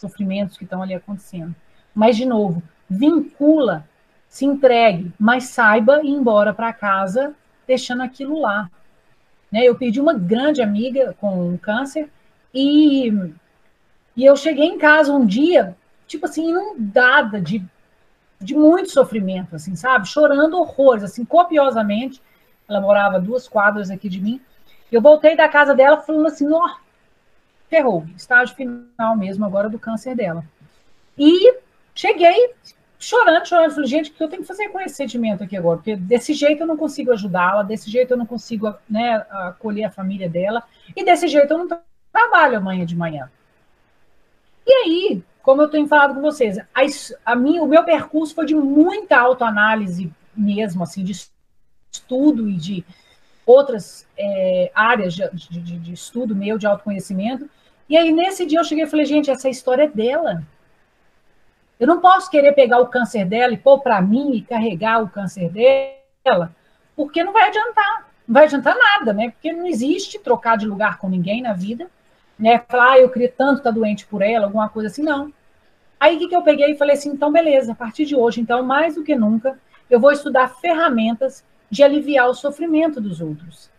sofrimentos que estão ali acontecendo. Mas, de novo, vincula, se entregue, mas saiba ir embora para casa deixando aquilo lá. Né? Eu perdi uma grande amiga com câncer e, e eu cheguei em casa um dia, tipo assim, inundada de, de muito sofrimento, assim, sabe? Chorando horrores, assim, copiosamente. Ela morava duas quadras aqui de mim. Eu voltei da casa dela falando assim, ó, ferrou, estágio final mesmo agora do câncer dela. E cheguei chorando, chorando. Falei, gente, o que eu tenho que fazer com esse sentimento aqui agora? Porque desse jeito eu não consigo ajudá-la, desse jeito eu não consigo né, acolher a família dela, e desse jeito eu não trabalho amanhã de manhã. E aí, como eu tenho falado com vocês, a, a o meu percurso foi de muita autoanálise mesmo, assim, de estudo e de outras é, áreas de, de, de, estudo meu, de autoconhecimento. E aí, nesse dia, eu cheguei e falei, gente, essa história é dela. Eu não posso querer pegar o câncer dela e pôr para mim e carregar o câncer dela, porque não vai adiantar. Não vai adiantar nada, né? Porque não existe trocar de lugar com ninguém na vida, né? Falar, ah, eu queria tanto estar doente por ela, alguma coisa assim, não. Aí o que, que eu peguei e falei assim, então beleza, a partir de hoje, então, mais do que nunca, eu vou estudar ferramentas de aliviar o sofrimento dos outros.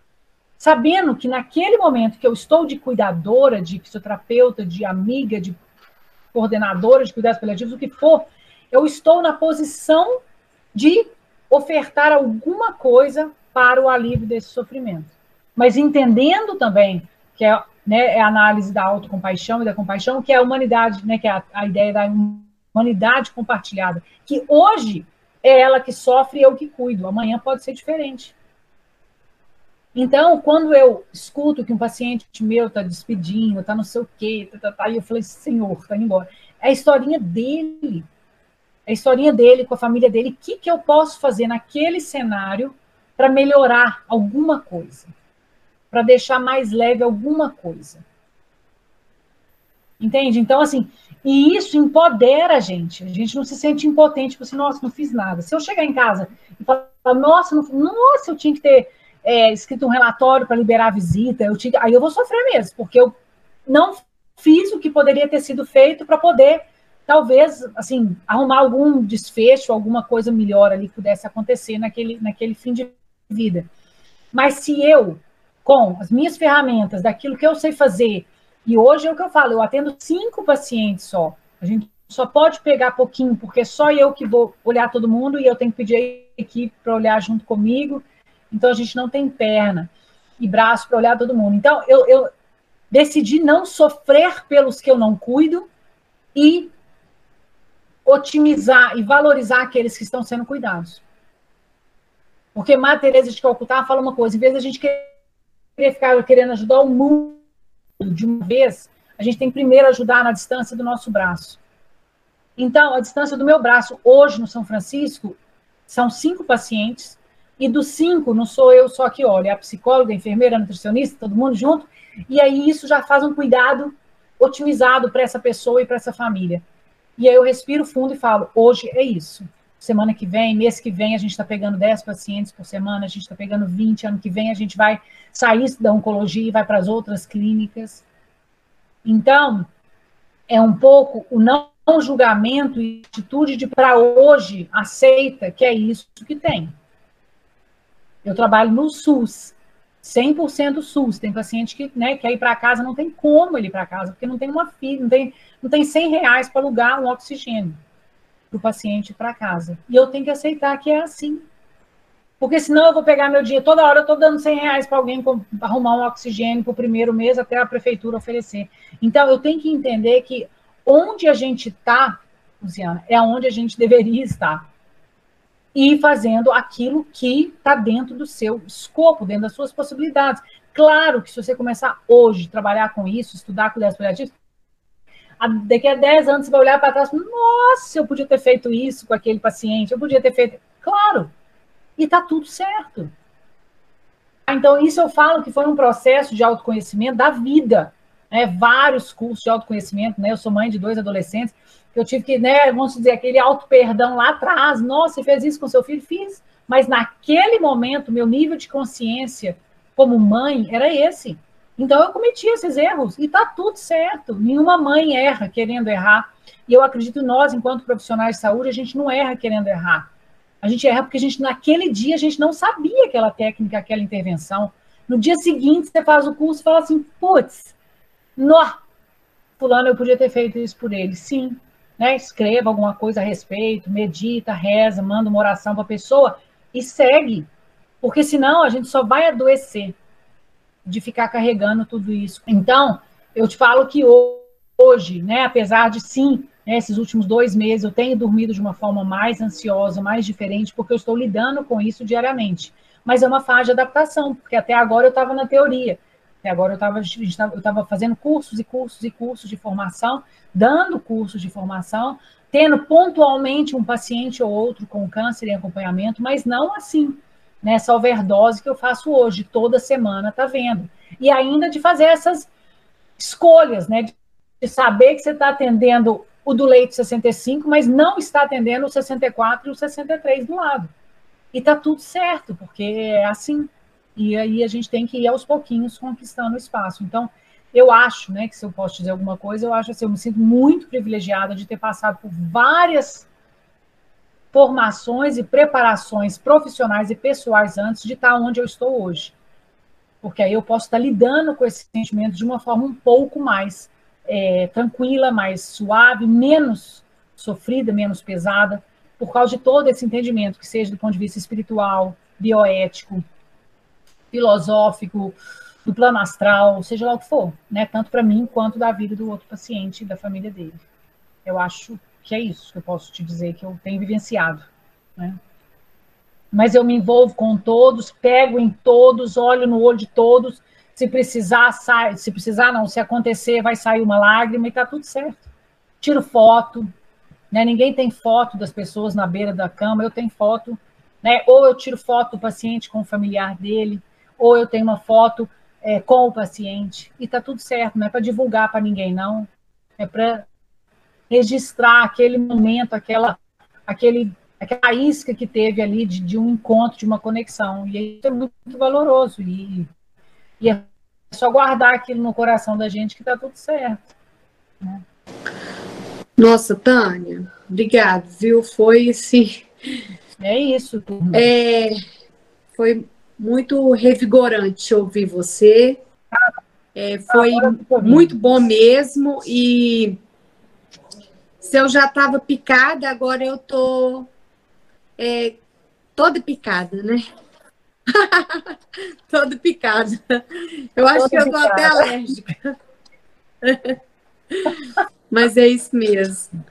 Sabendo que naquele momento que eu estou de cuidadora, de fisioterapeuta, de amiga, de coordenadora de cuidados paliativos, o que for, eu estou na posição de ofertar alguma coisa para o alívio desse sofrimento. Mas entendendo também que é, né, é a análise da autocompaixão e da compaixão, que é a humanidade, né, que é a, a ideia da humanidade compartilhada, que hoje é ela que sofre e eu que cuido. Amanhã pode ser diferente. Então, quando eu escuto que um paciente meu está despedindo, está não sei o quê, tá, tá, tá, eu falei, senhor, está indo embora. É a historinha dele. É a historinha dele com a família dele. O que, que eu posso fazer naquele cenário para melhorar alguma coisa? Para deixar mais leve alguma coisa? Entende? Então, assim, e isso empodera a gente. A gente não se sente impotente, tipo assim, nossa, não fiz nada. Se eu chegar em casa e falar, nossa, não, nossa, eu tinha que ter é, escrito um relatório para liberar a visita, eu tinha, aí eu vou sofrer mesmo, porque eu não fiz o que poderia ter sido feito para poder, talvez, assim, arrumar algum desfecho, alguma coisa melhor ali que pudesse acontecer naquele, naquele fim de vida. Mas se eu, com as minhas ferramentas, daquilo que eu sei fazer, e hoje é o que eu falo, eu atendo cinco pacientes só. A gente só pode pegar pouquinho, porque só eu que vou olhar todo mundo e eu tenho que pedir a equipe para olhar junto comigo. Então a gente não tem perna e braço para olhar todo mundo. Então eu, eu decidi não sofrer pelos que eu não cuido e otimizar e valorizar aqueles que estão sendo cuidados. Porque Maria Teresa de Calcutá fala uma coisa, em vez de a gente querer ficar querendo ajudar o mundo de uma vez, a gente tem que primeiro ajudar na distância do nosso braço. Então, a distância do meu braço hoje no São Francisco são cinco pacientes, e dos cinco não sou eu só que olho, é a psicóloga, a enfermeira, a nutricionista, todo mundo junto, e aí isso já faz um cuidado otimizado para essa pessoa e para essa família. E aí eu respiro fundo e falo, hoje é isso. Semana que vem, mês que vem, a gente está pegando 10 pacientes por semana, a gente está pegando 20, ano que vem a gente vai sair da oncologia e vai para as outras clínicas. Então, é um pouco o não julgamento e atitude de para hoje aceita que é isso que tem. Eu trabalho no SUS, 100% SUS. Tem paciente que né, quer ir para casa, não tem como ele ir para casa, porque não tem uma filha, não tem, não tem 100 reais para alugar um oxigênio para o paciente para casa. E eu tenho que aceitar que é assim. Porque senão eu vou pegar meu dinheiro, toda hora eu estou dando 100 reais para alguém arrumar um oxigênio para o primeiro mês até a prefeitura oferecer. Então eu tenho que entender que onde a gente está, Luciana, é onde a gente deveria estar. E fazendo aquilo que está dentro do seu escopo, dentro das suas possibilidades. Claro que se você começar hoje a trabalhar com isso, estudar cuidados paliativos, daqui a 10 anos você vai olhar para trás nossa, eu podia ter feito isso com aquele paciente, eu podia ter feito. Claro, e está tudo certo. Então, isso eu falo que foi um processo de autoconhecimento da vida. Né? Vários cursos de autoconhecimento, né? Eu sou mãe de dois adolescentes, eu tive que, né, vamos dizer, aquele auto-perdão lá atrás. Nossa, você fez isso com seu filho? Fiz. Mas naquele momento, meu nível de consciência como mãe era esse. Então eu cometi esses erros e está tudo certo. Nenhuma mãe erra querendo errar. E eu acredito nós, enquanto profissionais de saúde, a gente não erra querendo errar. A gente erra porque a gente, naquele dia, a gente não sabia aquela técnica, aquela intervenção. No dia seguinte, você faz o curso e fala assim, putz, nó, fulano, eu podia ter feito isso por ele. Sim, né? Escreva alguma coisa a respeito, medita, reza, manda uma oração para a pessoa e segue. Porque senão a gente só vai adoecer de ficar carregando tudo isso. Então, eu te falo que hoje, né, apesar de sim né, esses últimos dois meses eu tenho dormido de uma forma mais ansiosa, mais diferente, porque eu estou lidando com isso diariamente. Mas é uma fase de adaptação, porque até agora eu estava na teoria. Até agora eu estava fazendo cursos e cursos e cursos de formação, dando cursos de formação, tendo pontualmente um paciente ou outro com câncer em acompanhamento, mas não assim, nessa overdose que eu faço hoje, toda semana, tá vendo? E ainda de fazer essas escolhas, né? De saber que você está atendendo o do leite 65, mas não está atendendo o 64 e o 63 do lado. E está tudo certo, porque é assim. E aí a gente tem que ir aos pouquinhos conquistando o espaço. Então, eu acho, né, que se eu posso dizer alguma coisa, eu acho assim, eu me sinto muito privilegiada de ter passado por várias formações e preparações profissionais e pessoais antes de estar onde eu estou hoje. Porque aí eu posso estar lidando com esse sentimento de uma forma um pouco mais é, tranquila, mais suave, menos sofrida, menos pesada, por causa de todo esse entendimento, que seja do ponto de vista espiritual, bioético, filosófico, do plano astral, seja lá o que for, né? Tanto para mim quanto da vida do outro paciente da família dele. Eu acho que é isso que eu posso te dizer que eu tenho vivenciado, né? Mas eu me envolvo com todos, pego em todos, olho no olho de todos se precisar, sai. Se precisar, não. Se acontecer, vai sair uma lágrima e tá tudo certo. Tiro foto. Né? Ninguém tem foto das pessoas na beira da cama. Eu tenho foto. Né? Ou eu tiro foto do paciente com o familiar dele, ou eu tenho uma foto é, com o paciente. E tá tudo certo. Não é para divulgar para ninguém, não. É para registrar aquele momento, aquela, aquele, aquela isca que teve ali de, de um encontro, de uma conexão. E isso é muito, muito valoroso. E, e é só guardar aquilo no coração da gente que tá tudo certo. Né? Nossa, Tânia, obrigado, viu? Foi assim. É isso. É, foi muito revigorante ouvir você. É, foi muito bom mesmo. E se eu já estava picada, agora eu tô é, toda picada, né? Todo picado. Eu acho Todo que eu tô até alérgica. Mas é isso mesmo.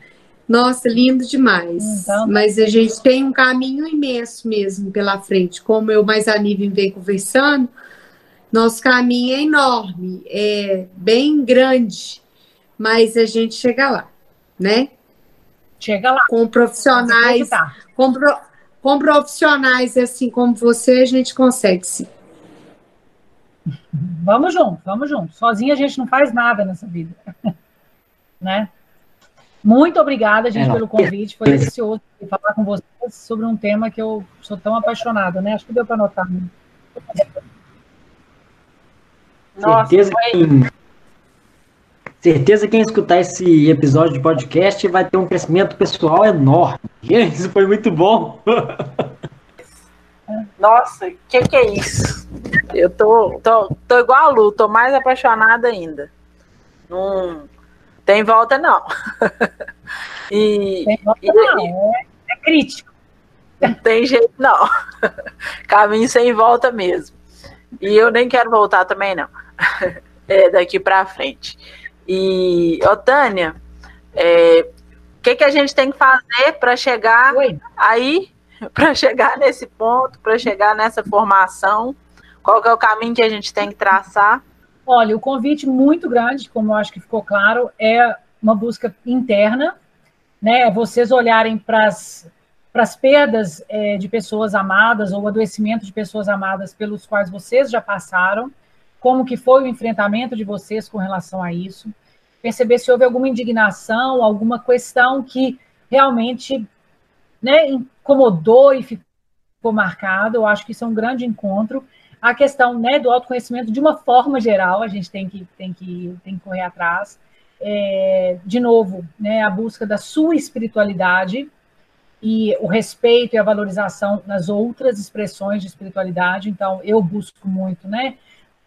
Nossa, lindo demais. Então, Mas a gente tem um caminho imenso mesmo pela frente. Como eu mais a nível vem conversando, nosso caminho é enorme, é bem grande, mas a gente chega lá, né? Chega lá. Com profissionais, com, pro, com profissionais assim como você, a gente consegue sim. Vamos junto, vamos junto. Sozinha a gente não faz nada nessa vida. né? Muito obrigada, gente, é, pelo convite. Foi delicioso falar com vocês sobre um tema que eu sou tão apaixonada, né? Acho que deu para notar. Né? Nossa, Certeza que Certeza que quem escutar esse episódio de podcast vai ter um crescimento pessoal enorme. Isso foi muito bom. Nossa, o que, que é isso? Eu tô, tô, tô igual a Lu, tô mais apaixonada ainda. Não tem volta, não. e, tem volta, e, não. É, é crítico. Não tem jeito, não. Caminho sem volta mesmo. E eu nem quero voltar também, não. É, daqui para frente. E, ô Tânia, é, o que, que a gente tem que fazer para chegar Oi. aí, para chegar nesse ponto, para chegar nessa formação? Qual é o caminho que a gente tem que traçar? Olha, o convite muito grande, como eu acho que ficou claro, é uma busca interna, né? Vocês olharem para as para as perdas é, de pessoas amadas ou adoecimento de pessoas amadas pelos quais vocês já passaram, como que foi o enfrentamento de vocês com relação a isso, perceber se houve alguma indignação, alguma questão que realmente né, incomodou e ficou marcado, eu acho que isso é um grande encontro. A questão né, do autoconhecimento, de uma forma geral, a gente tem que, tem que, tem que correr atrás. É, de novo, né, a busca da sua espiritualidade, e o respeito e a valorização nas outras expressões de espiritualidade. Então, eu busco muito, né?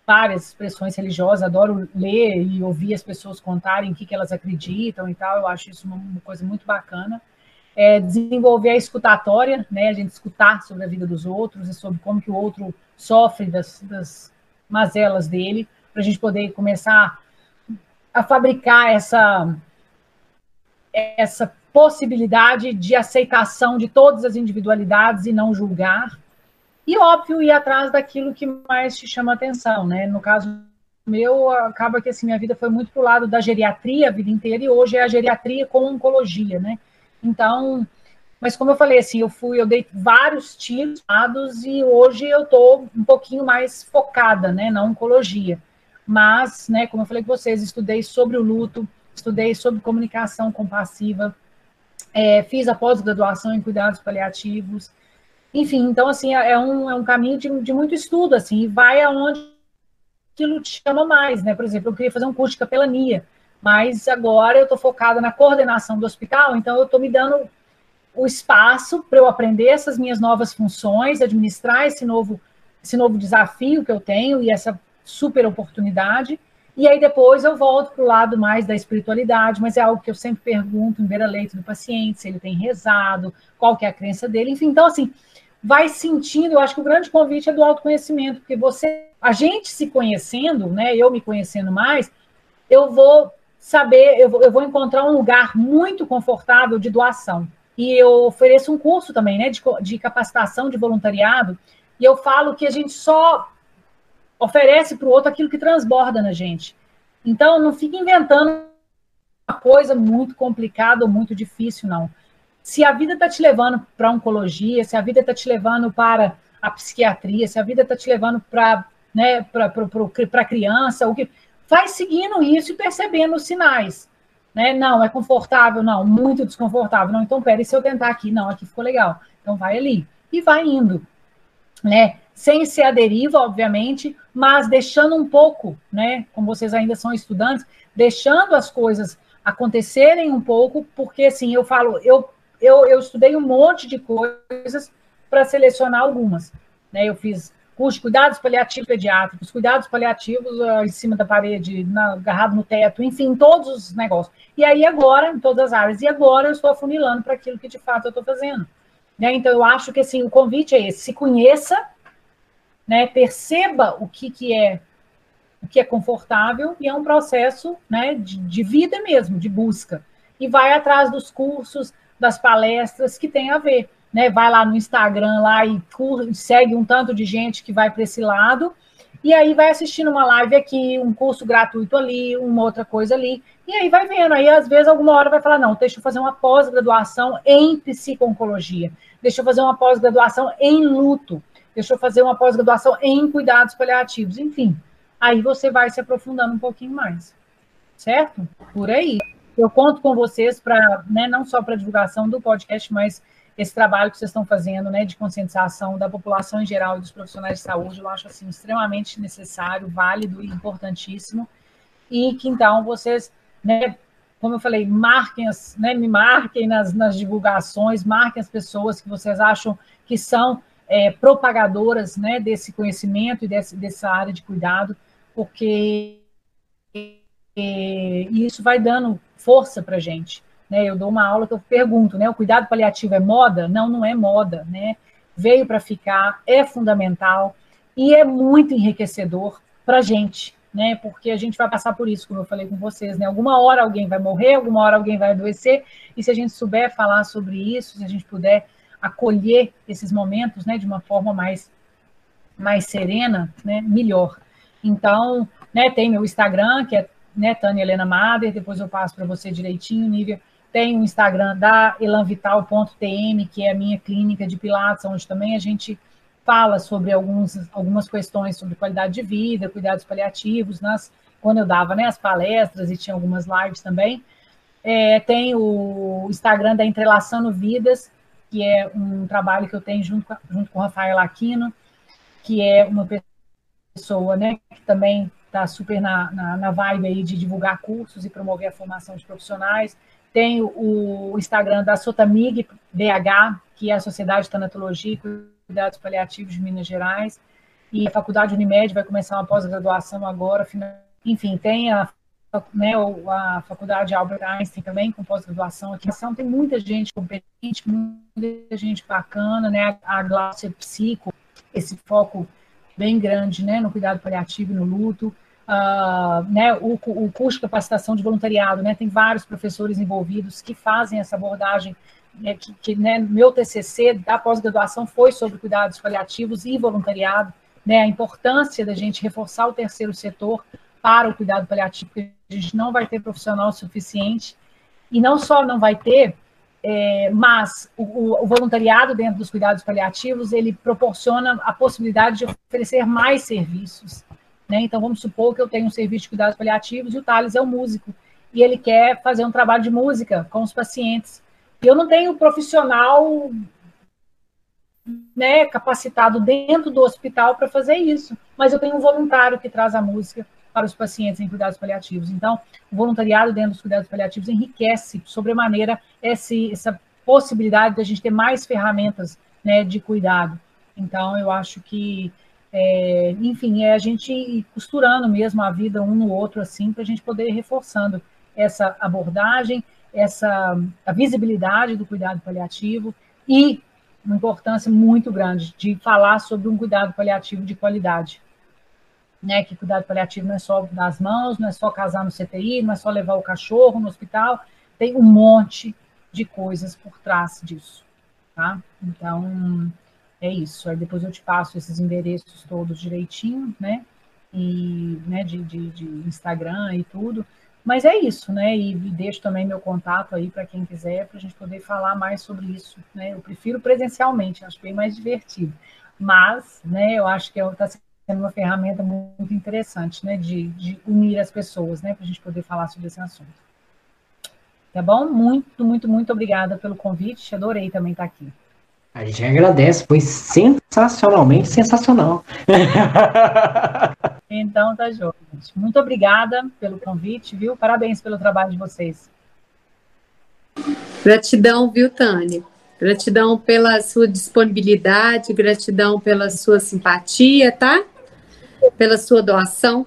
Várias expressões religiosas, adoro ler e ouvir as pessoas contarem o que, que elas acreditam e tal. Eu acho isso uma, uma coisa muito bacana. É, desenvolver a escutatória, né? A gente escutar sobre a vida dos outros e sobre como que o outro sofre das, das mazelas dele, para a gente poder começar a fabricar essa essa possibilidade de aceitação de todas as individualidades e não julgar. E, óbvio, ir atrás daquilo que mais te chama atenção, né? No caso meu, acaba que assim, minha vida foi muito para o lado da geriatria a vida inteira, e hoje é a geriatria com oncologia, né? Então, mas como eu falei, assim, eu fui, eu dei vários tiros e hoje eu estou um pouquinho mais focada, né, na oncologia. Mas, né, como eu falei com vocês, estudei sobre o luto, estudei sobre comunicação compassiva, é, fiz a pós-graduação em cuidados paliativos. Enfim, então, assim, é, é um, é um caminho de, de muito estudo, assim, e vai aonde aquilo te chama mais, né? Por exemplo, eu queria fazer um curso de capelania, mas agora eu estou focada na coordenação do hospital, então eu estou me dando o espaço para eu aprender essas minhas novas funções, administrar esse novo, esse novo desafio que eu tenho e essa super oportunidade, e aí depois eu volto para o lado mais da espiritualidade, mas é algo que eu sempre pergunto em beira-leito do paciente, se ele tem rezado, qual que é a crença dele, enfim. Então, assim, vai sentindo, eu acho que o grande convite é do autoconhecimento, porque você, a gente se conhecendo, né, eu me conhecendo mais, eu vou saber, eu vou, eu vou encontrar um lugar muito confortável de doação. E eu ofereço um curso também, né, de, de capacitação de voluntariado, e eu falo que a gente só oferece para o outro aquilo que transborda na gente. Então, não fique inventando uma coisa muito complicada ou muito difícil, não. Se a vida está te levando para oncologia, se a vida está te levando para a psiquiatria, se a vida está te levando para né, a criança, o que vai seguindo isso e percebendo os sinais. Né? Não, é confortável, não, muito desconfortável. Não, então, pera, e se eu tentar aqui? Não, aqui ficou legal. Então, vai ali. E vai indo. Né? sem ser a deriva, obviamente, mas deixando um pouco, né? Como vocês ainda são estudantes, deixando as coisas acontecerem um pouco, porque assim, eu falo, eu, eu, eu estudei um monte de coisas para selecionar algumas. Né? Eu fiz curso de cuidados paliativos pediátricos, cuidados paliativos uh, em cima da parede, na, agarrado no teto, enfim, todos os negócios. E aí agora, em todas as áreas, e agora eu estou afunilando para aquilo que de fato eu estou fazendo. Né? Então eu acho que assim, o convite é esse, se conheça, né, perceba o que, que é o que é confortável e é um processo né, de, de vida mesmo, de busca. E vai atrás dos cursos, das palestras que tem a ver. Né? Vai lá no Instagram lá e segue um tanto de gente que vai para esse lado, e aí vai assistindo uma live aqui, um curso gratuito ali, uma outra coisa ali, e aí vai vendo. Aí, às vezes, alguma hora vai falar: não, deixa eu fazer uma pós-graduação em psico-oncologia, deixa eu fazer uma pós-graduação em luto deixa eu fazer uma pós-graduação em cuidados paliativos, enfim. Aí você vai se aprofundando um pouquinho mais, certo? Por aí. Eu conto com vocês para, né, não só para divulgação do podcast, mas esse trabalho que vocês estão fazendo, né, de conscientização da população em geral e dos profissionais de saúde, eu acho assim extremamente necessário, válido e importantíssimo. E que então vocês, né, como eu falei, marquem as, né, me marquem nas, nas divulgações, marquem as pessoas que vocês acham que são é, propagadoras né, desse conhecimento e desse, dessa área de cuidado, porque é, isso vai dando força para gente. Né? Eu dou uma aula que eu pergunto, né? O cuidado paliativo é moda? Não, não é moda, né? Veio para ficar, é fundamental e é muito enriquecedor para gente, né? Porque a gente vai passar por isso, como eu falei com vocês, né? Alguma hora alguém vai morrer, alguma hora alguém vai adoecer, e se a gente souber falar sobre isso, se a gente puder acolher esses momentos, né, de uma forma mais mais serena, né, melhor. Então, né, tem meu Instagram, que é né, Tânia Helena Mader, depois eu passo para você direitinho, Nívia. Tem o Instagram da elanvital.tm, que é a minha clínica de pilates, onde também a gente fala sobre alguns, algumas questões sobre qualidade de vida, cuidados paliativos, nas, quando eu dava né, as palestras e tinha algumas lives também. É, tem o Instagram da Entrelaçando Vidas, que é um trabalho que eu tenho junto, junto com o Rafael Aquino, que é uma pessoa né, que também está super na, na, na, vibe aí de divulgar cursos e promover a formação de profissionais. Tem o, Instagram da Sotamig BH, que é a Sociedade de Tanatologia e Cuidados Paliativos de Minas Gerais. E a Faculdade Unimed vai começar uma pós-graduação agora. Enfim, tem a, né, a Faculdade Albert Einstein também, com pós-graduação aqui. Então, tem muita gente competente, muita gente bacana, né? A Glaucia Psico, esse foco bem grande né, no cuidado paliativo e no luto uh, né, o, o curso de capacitação de voluntariado, né, tem vários professores envolvidos que fazem essa abordagem, né, que, que né, meu TCC da pós-graduação foi sobre cuidados paliativos e voluntariado, né, a importância da gente reforçar o terceiro setor para o cuidado paliativo, porque a gente não vai ter profissional suficiente, e não só não vai ter, é, mas o, o, voluntariado dentro dos cuidados paliativos, ele proporciona a possibilidade de oferecer mais serviços, né? Então, vamos supor que eu tenho um serviço de cuidados paliativos e o Thales é um músico, e ele quer fazer um trabalho de música com os pacientes. E eu não tenho profissional né, capacitado dentro do hospital para fazer isso, mas eu tenho um voluntário que traz a música para os pacientes em cuidados paliativos. Então, o voluntariado dentro dos cuidados paliativos enriquece sobremaneira esse, essa possibilidade de a gente ter mais ferramentas né, de cuidado. Então, eu acho que é, enfim, é a gente costurando mesmo a vida um no outro, assim, para a gente poder ir reforçando essa abordagem, essa a visibilidade do cuidado paliativo e uma importância muito grande de falar sobre um cuidado paliativo de qualidade. Né, que cuidado paliativo não é só das mãos, não é só casar no CTI, não é só levar o cachorro no hospital, tem um monte de coisas por trás disso, tá? Então, é isso. Aí depois eu te passo esses endereços todos direitinho, né? E, né, de, de, de Instagram e tudo. Mas é isso, né? E, deixo também meu contato aí para quem quiser, para a gente poder falar mais sobre isso. Né? Eu prefiro presencialmente, acho bem mais divertido. Mas, né, eu acho que está é, sendo uma ferramenta muito interessante, né? De, de unir as pessoas, né? Para a gente poder falar sobre esse assunto. Tá bom? Muito, muito, muito obrigada pelo convite. Adorei também estar aqui. A gente agradece, foi sensacionalmente sensacional. Então tá gente. Muito obrigada pelo convite, viu? Parabéns pelo trabalho de vocês. Gratidão, viu, Tânia? Gratidão pela sua disponibilidade, gratidão pela sua simpatia, tá? Pela sua doação.